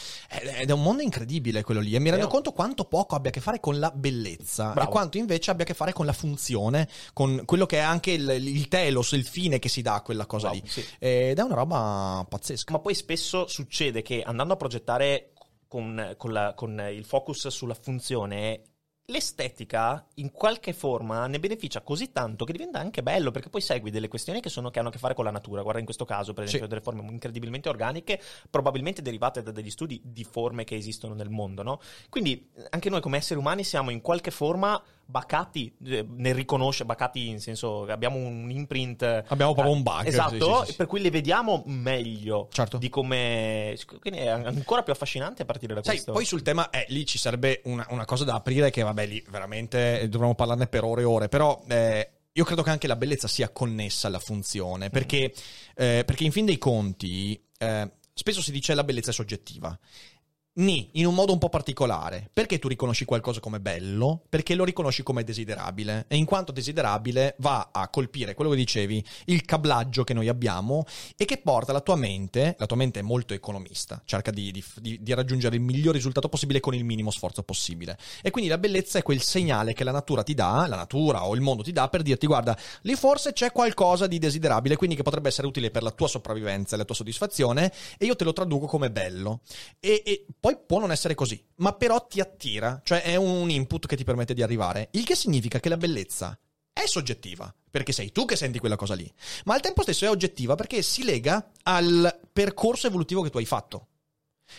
Ed è un mondo incredibile quello lì. E mi rendo Vero. conto quanto poco abbia a che fare con la bellezza Bravo. e quanto invece abbia a che fare con la funzione, con quello che è anche il, il telos, il fine che si dà a quella cosa Wow, lì. sì. Ed è una roba pazzesca. Ma poi spesso succede che andando a progettare con, con la- con il focus sulla funzione, l'estetica in qualche forma ne beneficia così tanto che diventa anche bello perché poi segui delle questioni che, sono, che hanno a che fare con la natura. Guarda, in questo caso, per esempio, Sì. delle forme incredibilmente organiche, probabilmente derivate da degli studi di forme che esistono nel mondo, no? Quindi anche noi come esseri umani siamo in qualche forma bacati eh, nel riconoscere, bacati in senso che abbiamo un imprint. Abbiamo proprio un bug, Esatto, sì, sì, sì. per cui le vediamo meglio Certo. di come. Quindi è ancora più affascinante a partire da Sai, questo. poi sul tema, eh, lì ci sarebbe una, una cosa da aprire che, vabbè, lì veramente dovremmo parlarne per ore e ore, però... eh, io credo che anche la bellezza sia connessa alla funzione, perché, eh, perché in fin dei conti eh, spesso si dice la bellezza è soggettiva. Ni, in un modo un po' particolare. Perché tu riconosci qualcosa come bello? Perché lo riconosci come desiderabile. E in quanto desiderabile va a colpire quello che dicevi, il cablaggio che noi abbiamo e che porta la tua mente, la tua mente è molto economista, cerca di, di- di- raggiungere il miglior risultato possibile con il minimo sforzo possibile. E quindi la bellezza è quel segnale che la natura ti dà, la natura o il mondo ti dà per dirti guarda, lì forse c'è qualcosa di desiderabile, quindi che potrebbe essere utile per la tua sopravvivenza e la tua soddisfazione e io te lo traduco come bello. E, e poi può non essere così, ma però ti attira, cioè è un input che ti permette di arrivare, il che significa che la bellezza è soggettiva, perché sei tu che senti quella cosa lì, ma al tempo stesso è oggettiva perché si lega al percorso evolutivo che tu hai fatto.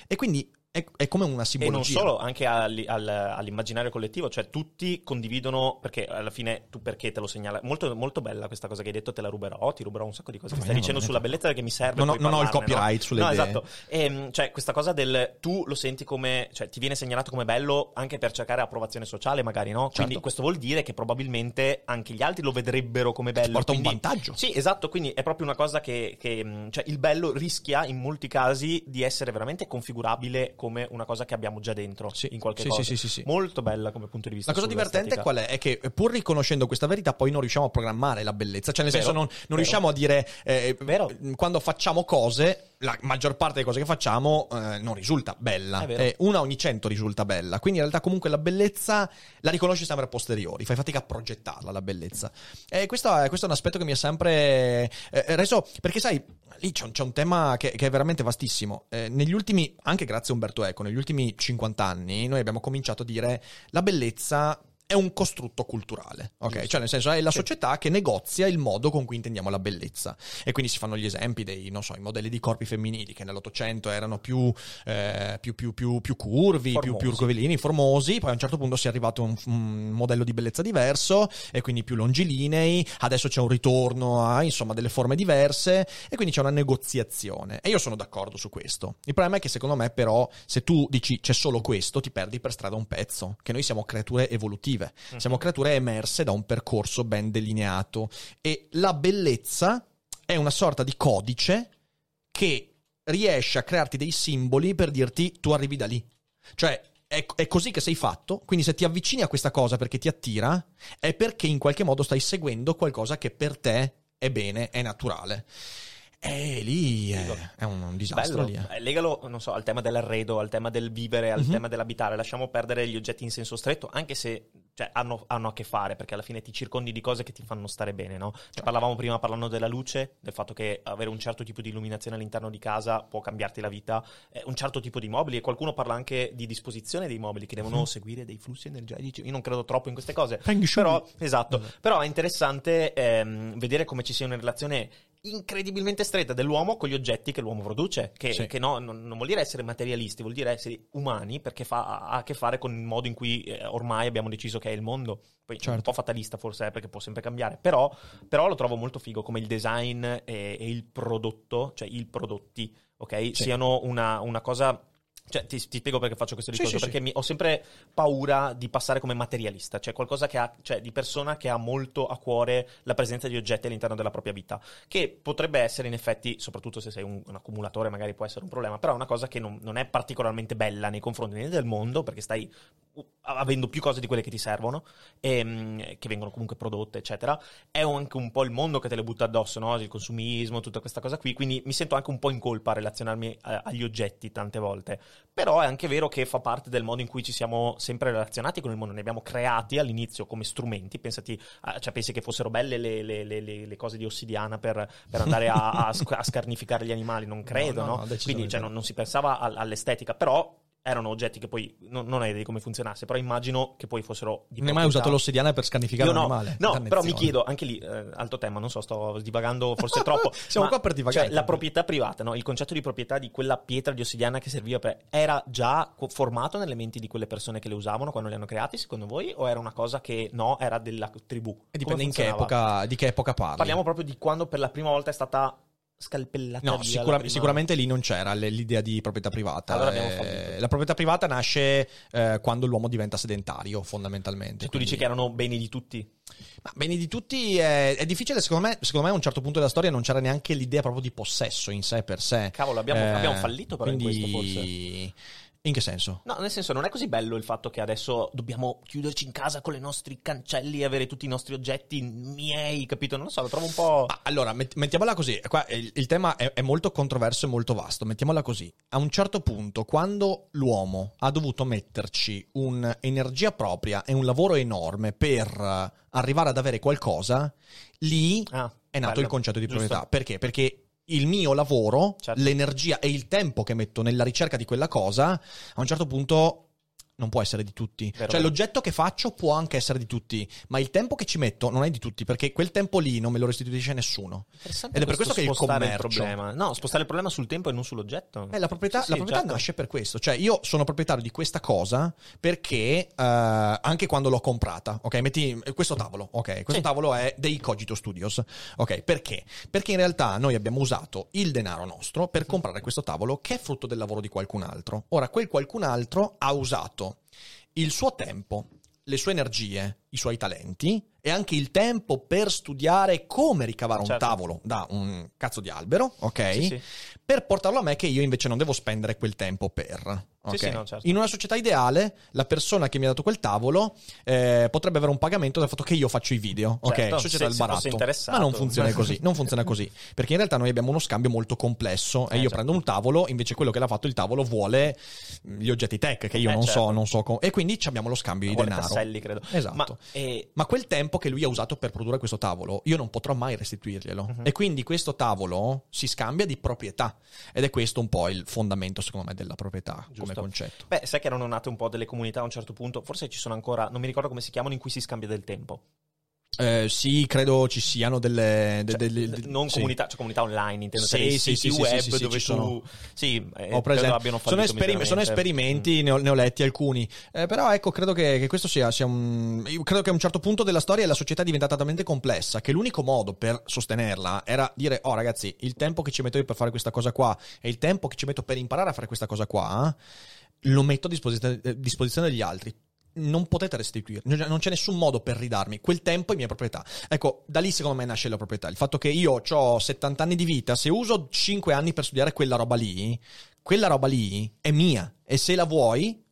E quindi è, è come una E non simbologia. solo, anche al- al- all'immaginario collettivo, cioè tutti condividono, perché alla fine tu perché te lo segnala. Molto, molto bella questa cosa che hai detto, te la ruberò, ti ruberò un sacco di cose che stai dicendo sulla bellezza perché mi serve. Non ho- non ho il parlarne, no? copyright sulle no, idee. esatto. Ehm, cioè questa cosa del tu lo senti come, cioè ti viene segnalato come bello anche per cercare approvazione sociale magari, no? Quindi Certo. questo vuol dire che probabilmente anche gli altri lo vedrebbero come bello. porta un quindi- vantaggio. Sì, esatto, quindi è proprio una cosa che, che, cioè, il bello rischia in molti casi di essere veramente configurabile come una cosa che abbiamo già dentro Sì, in qualche sì, cosa. sì, sì, sì. Molto bella come punto di vista. La cosa divertente qual è? È che pur riconoscendo questa verità poi non riusciamo a programmare la bellezza, cioè nel Vero, senso non, non riusciamo a dire eh, Vero. quando facciamo cose, la maggior parte delle cose che facciamo eh, non risulta bella, È vero. Eh, una ogni cento risulta bella, quindi in realtà comunque la bellezza la riconosci sempre a posteriori, fai fatica a progettarla la bellezza. E questo è, questo è un aspetto che mi ha sempre eh, reso, perché sai, lì c'è un, c'è un tema che, che è veramente vastissimo. Eh, negli ultimi, anche grazie a Umberto Eco, negli ultimi 50 anni noi abbiamo cominciato a dire la bellezza è un costrutto culturale, ok? Giusto. Cioè nel senso è la società che negozia il modo con cui intendiamo la bellezza e quindi si fanno gli esempi dei, non so, i modelli di corpi femminili che nell'Ottocento erano più, eh, più, più, più, più curvi, più, più Formosi. curvilini, formosi, poi a un certo punto si è arrivato a un, un modello di bellezza diverso e quindi più longilinei, adesso c'è un ritorno a insomma delle forme diverse e quindi c'è una negoziazione e io sono d'accordo su questo. Il problema è che secondo me però se tu dici c'è solo questo ti perdi per strada un pezzo, che noi siamo creature evolutive, siamo creature emerse da un percorso ben delineato e la bellezza è una sorta di codice che riesce a crearti dei simboli per dirti tu arrivi da lì. Cioè, è, è così che sei fatto, quindi se ti avvicini a questa cosa perché ti attira, è perché in qualche modo stai seguendo qualcosa che per te è bene, è naturale. E lì è, è un disastro Bello. lì. eh. Eh, Legalo, non so, al tema dell'arredo, al tema del vivere, al Mhm. tema dell'abitare. Lasciamo perdere gli oggetti in senso stretto, anche se cioè, hanno, hanno a che fare, perché alla fine ti circondi di cose che ti fanno stare bene, no? Ne parlavamo prima parlando della luce, del fatto che avere un certo tipo di illuminazione all'interno di casa può cambiarti la vita, eh, un certo tipo di mobili, e qualcuno parla anche di disposizione dei mobili che devono seguire dei flussi energetici. Io non credo troppo in queste cose. Però, esatto, però è interessante ehm, vedere come ci sia una relazione incredibilmente stretta dell'uomo con gli oggetti che l'uomo produce, che, Sì. che no, non, non vuol dire essere materialisti, vuol dire essere umani, perché fa, ha a che fare con il modo in cui eh, ormai abbiamo deciso che è il mondo. Poi un Certo. po' fatalista forse, eh, perché può sempre cambiare, però, però lo trovo molto figo come il design e, e il prodotto, cioè i prodotti, ok, Sì. siano una, una cosa... Cioè, ti, ti spiego perché faccio questo Sì, discorso, sì, perché mi- ho sempre paura di passare come materialista, cioè qualcosa che ha, cioè di persona che ha molto a cuore la presenza di oggetti all'interno della propria vita, che potrebbe essere in effetti, soprattutto se sei un, un accumulatore, magari può essere un problema, però è una cosa che non, non è particolarmente bella nei confronti né del mondo, perché stai avendo più cose di quelle che ti servono, ehm, che vengono comunque prodotte, eccetera. È anche un po' il mondo che te le butta addosso, no? Il consumismo, tutta questa cosa qui, quindi mi sento anche un po' in colpa a relazionarmi eh, agli oggetti tante volte. Però è anche vero che fa parte del modo in cui ci siamo sempre relazionati con il mondo. Ne abbiamo creati all'inizio come strumenti. Pensati, cioè, pensi che fossero belle le, le- le- le- le cose di ossidiana per, per andare a, a sc- a scarnificare gli animali? Non credo, no, no? no, Quindi cioè, no. non, non si pensava al- all'estetica, però erano oggetti che poi non, non ho idea di come funzionasse, però immagino che poi fossero di Non hai mai usato l'ossidiana per scarnificare Io un no, animale? no, però mi chiedo, anche lì, eh, alto tema, non so, sto divagando forse troppo. Siamo ma, qua per divagare. Cioè, la proprietà privata, no? il concetto di proprietà di quella pietra di ossidiana che serviva per... Era già formato nelle menti di quelle persone che le usavano quando le hanno creati, secondo voi? O era una cosa che no, era della tribù? E dipende in che epoca, di che epoca parli. Parliamo proprio di quando per la prima volta è stata scalpellata No, sicura- prima- sicuramente lì non c'era l'idea di proprietà privata. Allora Eh, la proprietà privata nasce eh, quando l'uomo diventa sedentario, fondamentalmente. Cioè, tu dici che Quindi- erano beni di tutti? Ma beni di tutti è, è difficile, secondo me, secondo me a un certo punto della storia non c'era neanche l'idea proprio di possesso in sé per sé. Cavolo, abbiamo- Eh, abbiamo fallito però in quindi- questo, forse. In che senso? No, nel senso, non è così bello il fatto che adesso dobbiamo chiuderci in casa con i nostri cancelli e avere tutti i nostri oggetti miei, capito? Non lo so, lo trovo un po'. Ma allora, met- mettiamola così. Qua il, il tema è, è molto controverso e molto vasto. Mettiamola così. A un certo punto, quando l'uomo ha dovuto metterci un'energia propria e un lavoro enorme per eh, arrivare ad avere qualcosa, lì Ah, è nato bello. il concetto di Giusto. proprietà. Perché? Perché il mio lavoro, Certo. l'energia e il tempo che metto nella ricerca di quella cosa, a un certo punto non può essere di tutti. Vero, cioè, l'oggetto che faccio può anche essere di tutti, ma il tempo che ci metto non è di tutti, perché quel tempo lì non me lo restituisce nessuno. Ed è per questo che il spostare commercio- problema. No, spostare il problema sul tempo e non sull'oggetto. Eh, la proprietà, Sì, sì, la proprietà certo. nasce per questo. Cioè, io sono proprietario di questa cosa perché eh, anche quando l'ho comprata, ok? Metti questo tavolo, ok? Questo Sì. tavolo è dei Cogito Studios, ok? Perché? Perché in realtà noi abbiamo usato il denaro nostro per comprare questo tavolo che è frutto del lavoro di qualcun altro. Ora, quel qualcun altro ha usato il suo tempo, le sue energie, i suoi talenti e anche il tempo per studiare come ricavare un Certo. tavolo da un cazzo di albero, ok? Sì, sì. per portarlo a me che io invece non devo spendere quel tempo per. Sì, ok? sì, no, certo. In una società ideale, la persona che mi ha dato quel tavolo eh, potrebbe avere un pagamento del fatto che io faccio i video, Certo, ok? Società del baratto. Ma non funziona così, non funziona così. Perché in realtà noi abbiamo uno scambio molto complesso e Eh, io certo. prendo un tavolo, invece quello che l'ha fatto il tavolo vuole gli oggetti tech che io Eh, non so, certo. non so com- e quindi abbiamo lo scambio di denaro. tasselli, credo. Esatto. Ma, eh, Ma quel tempo che lui ha usato per produrre questo tavolo, io non potrò mai restituirglielo. Mhm. E quindi questo tavolo si scambia di proprietà. Ed è questo un po' il fondamento, secondo me, della proprietà come Giusto. Concetto. Beh, sai che erano nate un po' delle comunità a un certo punto, forse ci sono ancora, non mi ricordo come si chiamano, in cui si scambia del tempo. Eh, sì, credo ci siano delle. de- Cioè, n- de- non sì. comunità, cioè comunità online, intendo, Sì, cioè sì, siti sì, sì, web sì, sì, dove sono. Sì, eh, abbiano sono, esperim- sono esperimenti, ne, ho, ne ho letti alcuni. Eh, però ecco, credo che, che questo sia, sia un. Credo che a un certo punto della storia la società è diventata talmente complessa che l'unico modo per sostenerla era dire: Oh, ragazzi, il tempo che ci metto io per fare questa cosa qua e il tempo che ci metto per imparare a fare questa cosa qua, lo metto a disposizione, a disposizione degli altri. Non potete restituire, non c'è nessun modo per ridarmi. Quel tempo è mia proprietà. Ecco, da lì secondo me nasce la proprietà. Il fatto che io ho 70 anni di vita, se uso 5 anni per studiare quella roba lì, quella roba lì è mia. E se la vuoi,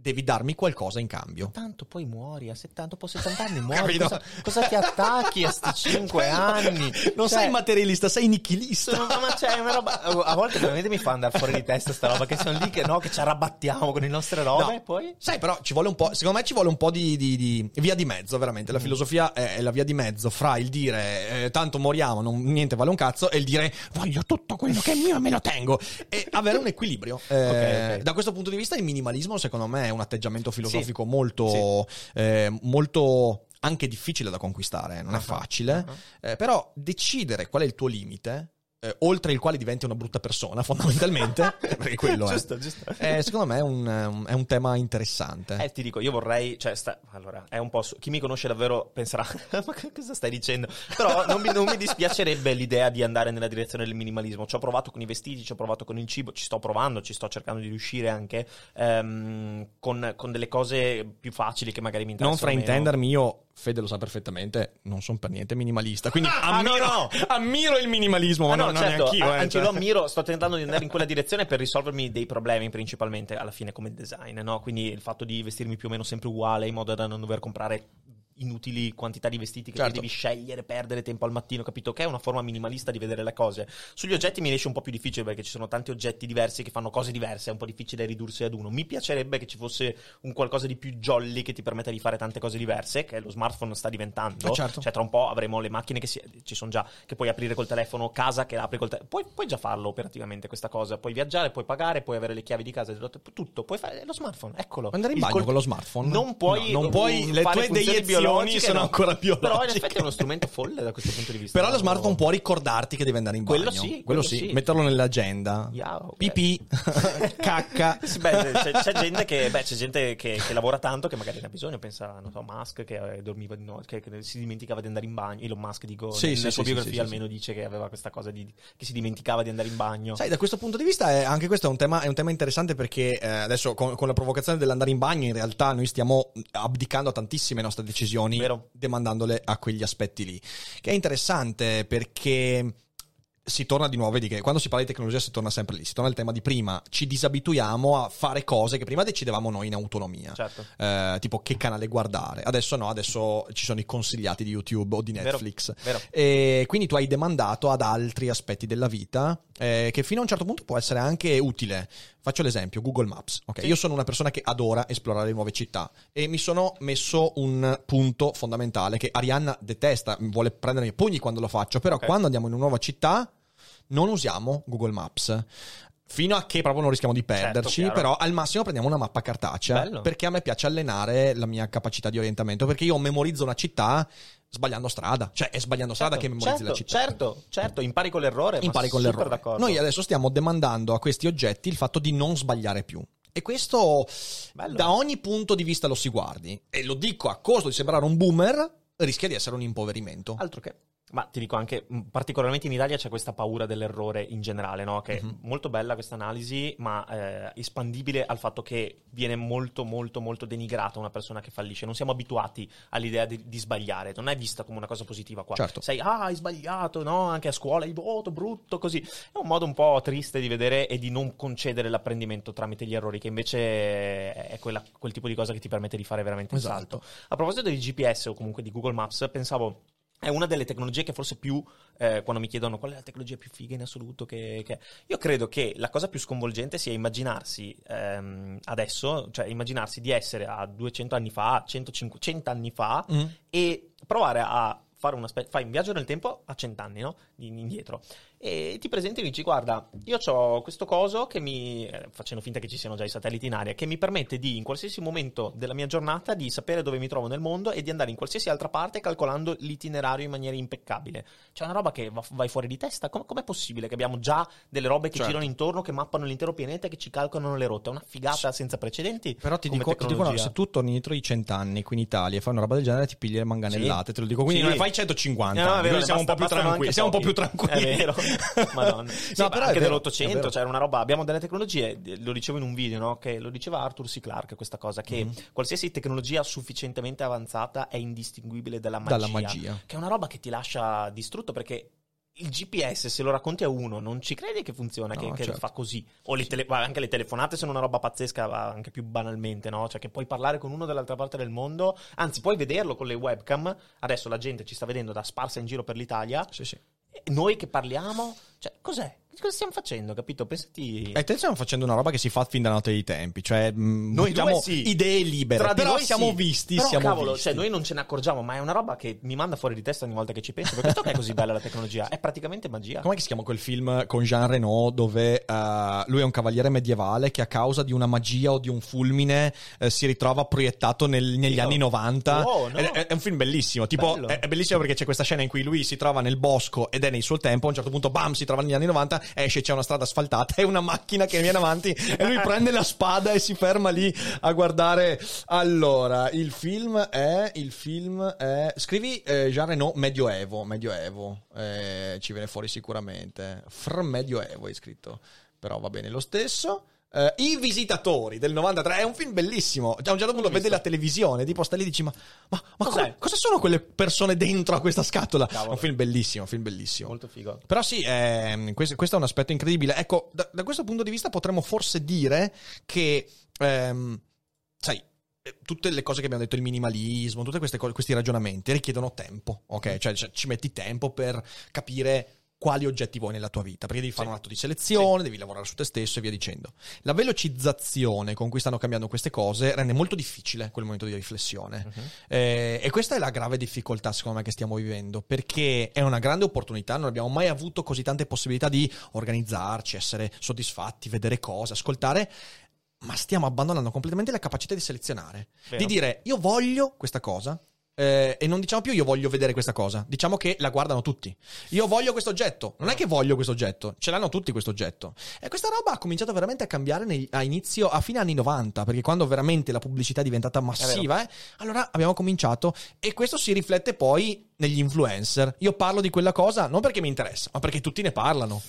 devi darmi qualcosa in cambio. Tanto poi muori a 70, dopo 70 anni muori. Cosa, cosa ti attacchi a sti 5 anni? Non Cioè, sei materialista, sei nichilista. sono- ma c'è una roba. A volte veramente mi fa andare fuori di testa sta roba. Che sono lì che no, che ci arrabattiamo con le nostre robe. No. E poi. Sai, però ci vuole un po'. Secondo me ci vuole un po' di, di- di via di mezzo, veramente. La Mm. filosofia è, la via di mezzo fra il dire eh, tanto moriamo, non- niente vale un cazzo, e il dire voglio tutto quello che è mio e me lo tengo. E avere un equilibrio. Eh, Ok, ok. Da questo punto di vista, il minimalismo, secondo me, è un atteggiamento filosofico molto, eh, molto anche difficile da conquistare. Non è Ah, facile. ah. Eh, però decidere qual è il tuo limite. Eh, oltre il quale diventi una brutta persona, fondamentalmente, perché quello è. giusto, giusto. Eh, secondo me è un, un- è un tema interessante. Eh, ti dico, io vorrei, cioè, sta- allora, è un po', su- chi mi conosce davvero penserà, ma che cosa stai dicendo? Però non mi, non mi dispiacerebbe l'idea di andare nella direzione del minimalismo. Ci ho provato con i vestiti, ci ho provato con il cibo, ci sto provando, ci sto cercando di riuscire anche ehm, con, con delle cose più facili che magari mi non interessano meno. fraintendermi, io, Fede lo sa perfettamente, non sono per niente minimalista. Quindi Ah, ammiro, no, no. ammiro il minimalismo, ma Ah, no, non, non certo, neanch'io. a- eh, anche cioè. lo ammiro, sto tentando di andare in quella direzione per risolvermi dei problemi principalmente alla fine come design, no? Quindi il fatto di vestirmi più o meno sempre uguale in modo da non dover comprare inutili quantità di vestiti che Certo. devi scegliere, perdere tempo al mattino, capito? Che è una forma minimalista di vedere le cose. Sugli oggetti mi riesce un po' più difficile perché ci sono tanti oggetti diversi che fanno cose diverse, è un po' difficile ridursi ad uno. Mi piacerebbe che ci fosse un qualcosa di più jolly che ti permetta di fare tante cose diverse, che lo smartphone sta diventando. Eh, certo. Cioè tra un po' avremo le macchine che si- ci sono già, che puoi aprire col telefono, casa che apri col telefono. Puoi, puoi già farlo operativamente questa cosa, puoi viaggiare, puoi pagare, puoi avere le chiavi di casa, tutto, puoi fare lo smartphone, eccolo. Andare in bagno col- con lo smartphone? Non puoi, No, non puoi- le tue deiezioni biologiche, sono no. ancora Però in effetti è uno strumento folle da questo punto di vista. Però lo smartphone può ricordarti che devi andare in bagno. Quello sì, quello quello sì. sì. Metterlo nell'agenda. Yeah, ok. Pipì, cacca. Beh, c'è, c'è gente, che, beh, c'è gente che, che lavora tanto che magari ne ha bisogno. Pensa, non so, Musk che eh, dormiva di notte, che, si dimenticava di andare in bagno. Elon Musk, dico, Sì, nella sì, sua sì, biografia almeno dice che aveva questa cosa di, che si dimenticava di andare in bagno. Sai, da questo punto di vista, è- anche questo è un tema, è un tema interessante perché eh, adesso con, con la provocazione dell'andare in bagno, in realtà noi stiamo abdicando a tantissime nostre decisioni, Vero. demandandole a quegli aspetti lì. Che è interessante perché si torna di nuovo, vedi che quando si parla di tecnologia si torna sempre lì, si torna al tema di prima, ci disabituiamo a fare cose che prima decidevamo noi in autonomia. Certo. Eh, tipo che canale guardare. Adesso no, adesso ci sono i consigliati di YouTube o di Vero, Netflix. vero. E quindi tu hai demandato ad altri aspetti della vita eh, che fino a un certo punto può essere anche utile. Faccio l'esempio, Google Maps. ok? Sì. Io sono una persona che adora esplorare nuove città e mi sono messo un punto fondamentale che Arianna detesta, vuole prendermi i pugni quando lo faccio, però Ok. quando andiamo in una nuova città non usiamo Google Maps. Fino a che proprio non rischiamo di perderci, chiaro. però al massimo prendiamo una mappa cartacea Bello. perché a me piace allenare la mia capacità di orientamento. Perché io memorizzo una città sbagliando strada, cioè è sbagliando strada che memorizzi certo, la città. Certo, certo, impari con l'errore. Impari con l'errore. d'accordo. Noi adesso stiamo demandando a questi oggetti il fatto di non sbagliare più. E questo Bello. da ogni punto di vista lo si guardi. E lo dico a costo di sembrare un boomer, rischia di essere un impoverimento. Altro che. Ma ti dico anche, particolarmente in Italia c'è questa paura dell'errore in generale, no? Che Mhm. è molto bella questa analisi, ma eh, espandibile al fatto che viene molto, molto, molto denigrata una persona che fallisce. Non siamo abituati all'idea di, di sbagliare, non è vista come una cosa positiva qua. Certo. Sei, ah, hai sbagliato, no? Anche a scuola hai voto, brutto, così. È un modo un po' triste di vedere e di non concedere l'apprendimento tramite gli errori, che invece è quella- quel tipo di cosa che ti permette di fare veramente Esatto. salto. A proposito del GPS o comunque di Google Maps, pensavo è una delle tecnologie che forse più, eh, quando mi chiedono qual è la tecnologia più figa in assoluto, che, che- io credo che la cosa più sconvolgente sia immaginarsi ehm, adesso, cioè immaginarsi di essere a 200 anni fa, 150 100 anni fa Mm. e provare a fare una spe- fai un viaggio nel tempo a 100 anni, no? Di- Indietro. E ti presenti e dici, guarda, io ho questo coso che mi, eh, facendo finta che ci siano già i satelliti in aria, che mi permette di, in qualsiasi momento della mia giornata, di sapere dove mi trovo nel mondo e di andare in qualsiasi altra parte calcolando l'itinerario in maniera impeccabile. C'è una roba che va- vai fuori di testa. Com- com'è possibile che abbiamo già delle robe che Certo. girano intorno, che mappano l'intero pianeta e che ci calcolano le rotte? È una figata senza precedenti. Però ti dico, ti dico no, se tu torni dietro i cent'anni qui in Italia e fai una roba del genere, ti pigli le manganellate, te lo dico. Quindi Sì. non ne fai 150. No, no, è anni, vero, quindi siamo un po' più basta- tranquilli. Siamo un po' più tranquilli. È vero. Madonna. Sì, No, però anche dell'Ottocento c'era una roba. Abbiamo delle tecnologie, lo dicevo in un video, no? Che lo diceva Arthur C. Clarke questa cosa: che Mhm. qualsiasi tecnologia sufficientemente avanzata è indistinguibile dalla magia. Dalla magia. Che è una roba che ti lascia distrutto perché. il GPS, se lo racconti a uno, non ci credi che funziona, No, che, che certo. fa così. O le tele- anche le telefonate sono una roba pazzesca, anche più banalmente, no? Cioè che puoi parlare con uno dall'altra parte del mondo, anzi puoi vederlo con le webcam. Adesso la gente ci sta vedendo da sparsa in giro per l'Italia. Sì, sì. Noi che parliamo, cioè cos'è? Cosa stiamo facendo, capito? Pensati... E te stiamo facendo una roba che si fa fin da notte dei tempi, cioè mh, Noi buttiamo due sì. idee libere, Tra di però noi siamo sì. visti, Però, siamo cavolo, visti. cioè noi non ce ne accorgiamo, ma è una roba che mi manda fuori di testa ogni volta che ci penso. Per questo che è così bella la tecnologia, è praticamente magia. Com'è che si chiama quel film con Jean Reno dove eh, lui è un cavaliere medievale che a causa di una magia o di un fulmine eh, si ritrova proiettato nel- negli Io- anni 90? Oh, no. È, è un film bellissimo, tipo Bello. è, è bellissimo perché c'è questa scena in cui lui si trova nel bosco ed è nel suo tempo, a un certo punto bam si trova negli anni 90, esce c'è una strada asfaltata e una macchina che viene avanti e lui prende la spada e si ferma lì a guardare. Allora, il film è il film è scrivi eh, Jean Reno Medioevo, Medioevo, eh, ci viene fuori sicuramente. Fr Medioevo è scritto, però va bene lo stesso. Eh, I visitatori del 93 è un film bellissimo. A un certo punto vede la televisione, tipo sta lì e dici: Ma, ma, ma Cos'è? co- cosa sono quelle persone dentro a questa scatola? È un film bellissimo, un film bellissimo. Molto figo. Però sì, ehm, questo, questo è un aspetto incredibile. Ecco, da, da questo punto di vista potremmo forse dire che, ehm, sai, eh, tutte le cose che abbiamo detto, il minimalismo, tutti questi ragionamenti richiedono tempo, ok? Cioè, cioè, ci metti tempo per capire quali oggetti vuoi nella tua vita, perché devi fare Sì. un atto di selezione, devi lavorare su te stesso e via dicendo. La velocizzazione con cui stanno cambiando queste cose rende molto difficile quel momento di riflessione. Mhm. Eh, e questa è la grave difficoltà, secondo me, che stiamo vivendo, perché è una grande opportunità, non abbiamo mai avuto così tante possibilità di organizzarci, essere soddisfatti, vedere cose, ascoltare, ma stiamo abbandonando completamente la capacità di selezionare, Vero. di dire io voglio questa cosa. Eh, e non diciamo più io voglio vedere questa cosa, diciamo che la guardano tutti. Io voglio questo oggetto, non è che voglio questo oggetto, ce l'hanno tutti questo oggetto. E questa roba ha cominciato veramente a cambiare nei- a inizio, a fine anni 90, perché quando veramente la pubblicità è diventata massiva, eh, allora abbiamo cominciato e questo si riflette poi negli influencer. Io parlo di quella cosa non perché mi interessa, ma perché tutti ne parlano.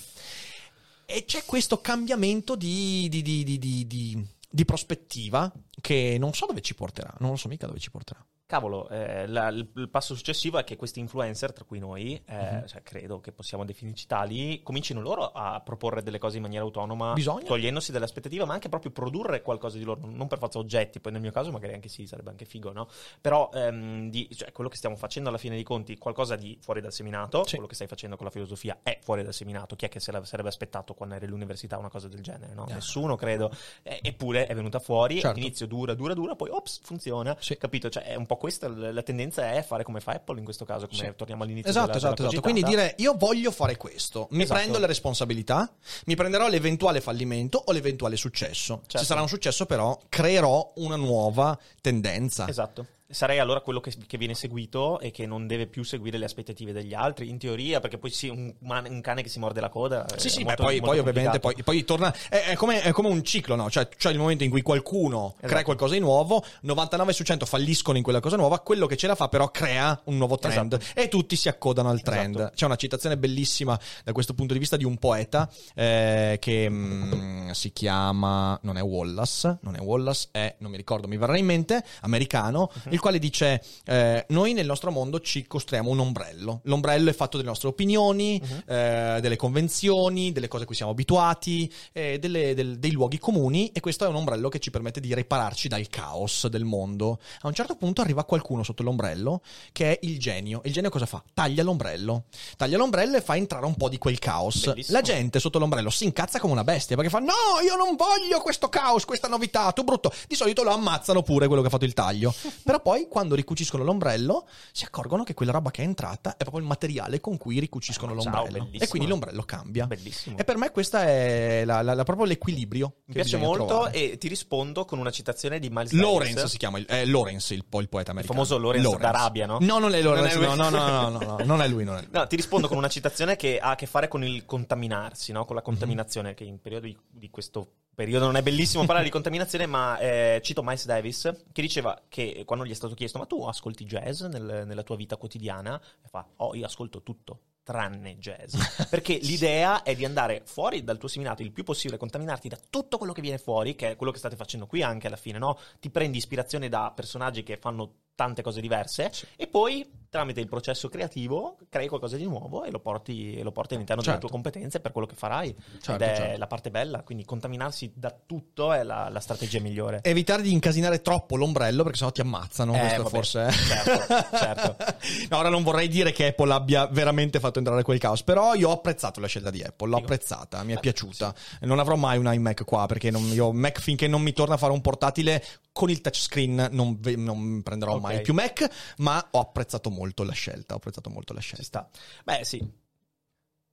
E c'è questo cambiamento di, di- di- di- di- di- di prospettiva che non so dove ci porterà, non lo so mica dove ci porterà. Cavolo, eh, la- il, il passo successivo è che questi influencer, tra cui noi, eh, Mhm. cioè, credo che possiamo definirci tali, comincino loro a proporre delle cose in maniera autonoma, Bisogna. togliendosi dalle aspettative, ma anche proprio produrre qualcosa di loro, non per forza oggetti, poi nel mio caso magari anche sì, sarebbe anche figo, no? Però ehm, di- cioè, quello che stiamo facendo alla fine dei conti, qualcosa di fuori dal seminato, Sì. quello che stai facendo con la filosofia è fuori dal seminato, chi è che se la sarebbe aspettato quando eri all'università una cosa del genere, no? Eh. Nessuno, credo. Eh, eppure è venuta fuori, Certo. all'inizio dura, dura, dura, poi ops, funziona, Sì. capito? Cioè, è un po' questa la tendenza è fare come fa Apple in questo caso, come Sì. torniamo all'inizio Esatto, della, esatto, della esatto. cogitata. Quindi dire io voglio fare questo, mi Esatto. prendo le responsabilità, mi prenderò l'eventuale fallimento o l'eventuale successo. Se Certo. sarà un successo però creerò una nuova tendenza. Esatto. Sarei allora quello che, che viene seguito e che non deve più seguire le aspettative degli altri, in teoria, perché poi sì, un, un cane che si morde la coda. Sì, sì, molto- beh, poi, poi ovviamente poi, poi torna. È, è come, è come un ciclo, no? Cioè, c'è il momento in cui qualcuno crea Esatto. qualcosa di nuovo, 99 su 100 falliscono in quella cosa nuova, quello che ce la fa però crea un nuovo trend Esatto. e tutti si accodano al trend. Esatto. C'è una citazione bellissima da questo punto di vista di un poeta eh, che mm, si chiama. Non è Wallace, non è Wallace, è, non mi ricordo, mi verrà in mente, americano, Mhm. il quale dice: eh, Noi nel nostro mondo ci costruiamo un ombrello. L'ombrello è fatto delle nostre opinioni, Mhm. eh, delle convenzioni, delle cose a cui siamo abituati, eh, delle- del- dei luoghi comuni e questo è un ombrello che ci permette di ripararci dal caos del mondo. A un certo punto arriva qualcuno sotto l'ombrello che è il genio. Il genio cosa fa? Taglia l'ombrello. Taglia l'ombrello e fa entrare un po' di quel caos. Bellissimo. La gente sotto l'ombrello si incazza come una bestia perché fa no, io non voglio questo caos, questa novità, tu brutto. Di solito lo ammazzano pure quello che ha fatto il taglio. Però poi quando ricuciscono l'ombrello si accorgono che quella roba che è entrata è proprio il materiale con cui ricuciscono Ah, ciao, l'ombrello. bellissimo. E quindi l'ombrello cambia. Bellissimo. E per me questo è la- la- la- proprio l'equilibrio. Mi piace molto trovare. e ti rispondo con una citazione di Miles Lawrence Davis. si chiama, il- è Lawrence il, il poeta americano. famoso Lawrence d'Arabia, no? No, non è Lawrence, Non è no, no, no, no, no, no, non è lui, non è lui. No, ti rispondo con una citazione che ha a che fare con il contaminarsi, no? con la contaminazione, che in periodi di questo periodo non è bellissimo parlare di contaminazione, ma eh, cito Miles Davis, che diceva che quando gli è stato chiesto, ma tu ascolti jazz nel- nella tua vita quotidiana? E fa, oh, io ascolto tutto. Tranne jazz, perché l'idea è di andare fuori dal tuo seminato il più possibile, contaminarti da tutto quello che viene fuori, che è quello che state facendo qui anche alla fine, no? Ti prendi ispirazione da personaggi che fanno tante cose diverse e poi tramite il processo creativo crei qualcosa di nuovo e lo porti, e lo porti all'interno Certo. delle tue competenze per quello che farai. Certo, Ed è certo. la parte bella, quindi contaminarsi da tutto è la, la strategia migliore. Evitare di incasinare troppo l'ombrello perché sennò ti ammazzano. Eh, questo vabbè, forse certo, certo. No, ora non vorrei dire che Apple abbia veramente fatto entrare quel caos, però io ho apprezzato la scelta di Apple, l'ho Figo. apprezzata, mi è Eh, piaciuta. Non avrò mai un iMac qua perché non, io Mac finché non mi torna a fare un portatile con il touchscreen non, ve- non prenderò Ok. mai più Mac, ma ho apprezzato molto la scelta, ho apprezzato molto la Ci scelta. sta. Beh, sì.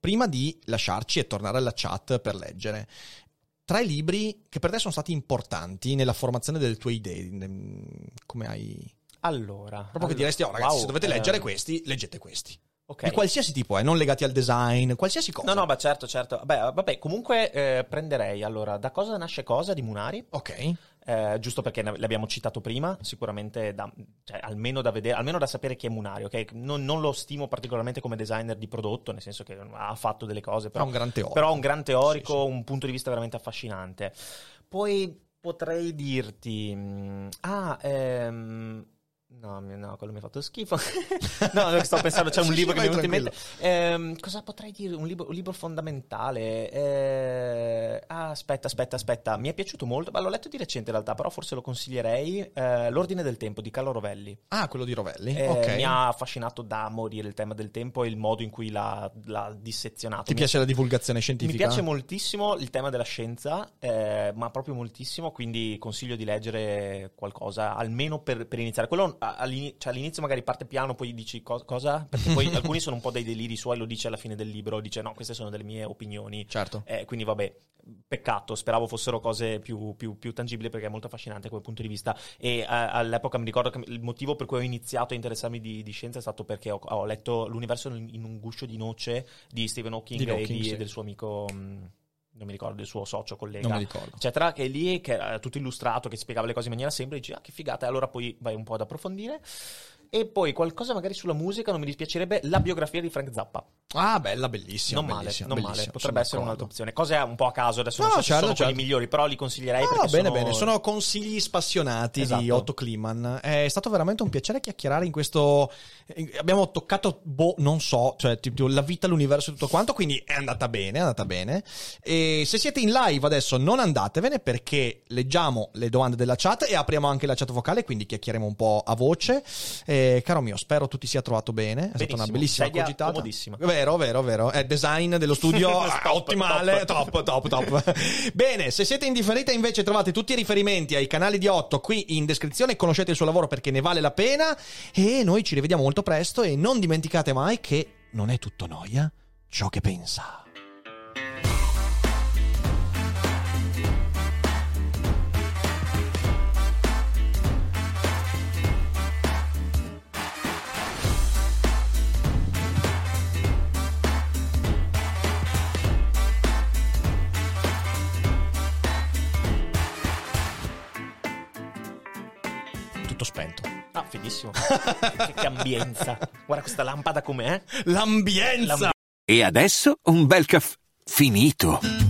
Prima di lasciarci e tornare alla chat per leggere, tra i libri che per te sono stati importanti nella formazione delle tue idee, come hai... Allora. Proprio che diresti, oh ragazzi, wow, se dovete eh, leggere questi, leggete questi. ok. Di qualsiasi tipo, eh, non legati al design, qualsiasi cosa. No, no, ma certo, certo. Beh, vabbè, comunque eh, prenderei allora da cosa nasce cosa di Munari, Ok. Eh, giusto perché ne- l'abbiamo citato prima, sicuramente da, cioè, almeno da vedere, almeno da sapere chi è Munari, ok? Non, non lo stimo particolarmente come designer di prodotto, nel senso che ha fatto delle cose, Però però, un gran teorico. però è un gran teorico, Sì, sì. un punto di vista veramente affascinante. Poi potrei dirti, mm, ah, ehm, No, no, quello mi ha fatto schifo. no, sto pensando, c'è un Sì, libro sì, che mi è venuto in mente. Ehm, cosa potrei dire? Un libro, un libro fondamentale. Eh, ah, aspetta, aspetta, aspetta. Mi è piaciuto molto. Ma l'ho letto di recente in realtà, però forse lo consiglierei. Eh, L'ordine del tempo di Carlo Rovelli. Ah, quello di Rovelli. Eh, ok. Mi ha affascinato da morire il tema del tempo e il modo in cui l'ha, l'ha dissezionato. Ti Mi- piace la divulgazione scientifica? mi piace moltissimo il tema della scienza, eh, ma proprio moltissimo, quindi consiglio di leggere qualcosa, almeno per, per iniziare. Quello a- all'ini- cioè, all'inizio magari parte piano, poi dici co- cosa? Perché poi alcuni sono un po' dei deliri suoi, lo dice alla fine del libro, dice no, queste sono delle mie opinioni. Certo. Eh, quindi vabbè, peccato, speravo fossero cose più, più- più tangibili perché è molto affascinante quel punto di vista. E eh, all'epoca mi ricordo che il motivo per cui ho iniziato a interessarmi di, di scienza è stato perché ho, ho letto L'universo in un guscio di noce di Stephen Hawking, Di e Hawking, di- sì. del suo amico, mh, non mi ricordo, del suo socio, collega. Non mi ricordo. Eccetera, che lì che era tutto illustrato, che spiegava le cose in maniera semplice, ah, che figata, e allora poi vai un po' ad approfondire. E poi qualcosa magari sulla musica, non mi dispiacerebbe la biografia di Frank Zappa. Ah, bella, bellissima. non male, bellissima, non male, bellissima, potrebbe essere un'altra d'accordo. opzione. Cose un po' a caso, adesso non No, so se certo, sono certo. migliori, però li consiglierei No, perché bene, sono... bene. Sono consigli spassionati di Esatto. Otto Kliman. È stato veramente un piacere chiacchierare in questo. eh, Abbiamo toccato, boh, non so, cioè tipo, la vita, l'universo e tutto quanto. Quindi è andata bene, è andata bene. E se siete in live adesso, non andatevene perché leggiamo le domande della chat e apriamo anche la chat vocale. Quindi chiacchieremo un po' a voce. Eh, caro mio, spero tu ti sia trovato bene. È stata una Benissimo. bellissima Sedia cogitata. comodissima. Vero, vero, vero. È design dello studio Top, ottimale. Top, top, top. Bene, se siete indifferiti invece trovate tutti i riferimenti ai canali di Otto qui in descrizione, conoscete il suo lavoro perché ne vale la pena e noi ci rivediamo molto presto e non dimenticate mai che non è tutto noia ciò che pensa. Ah, fighissimo. che, che ambienza. Guarda questa lampada com'è. L'ambienza! E adesso un bel caffè finito.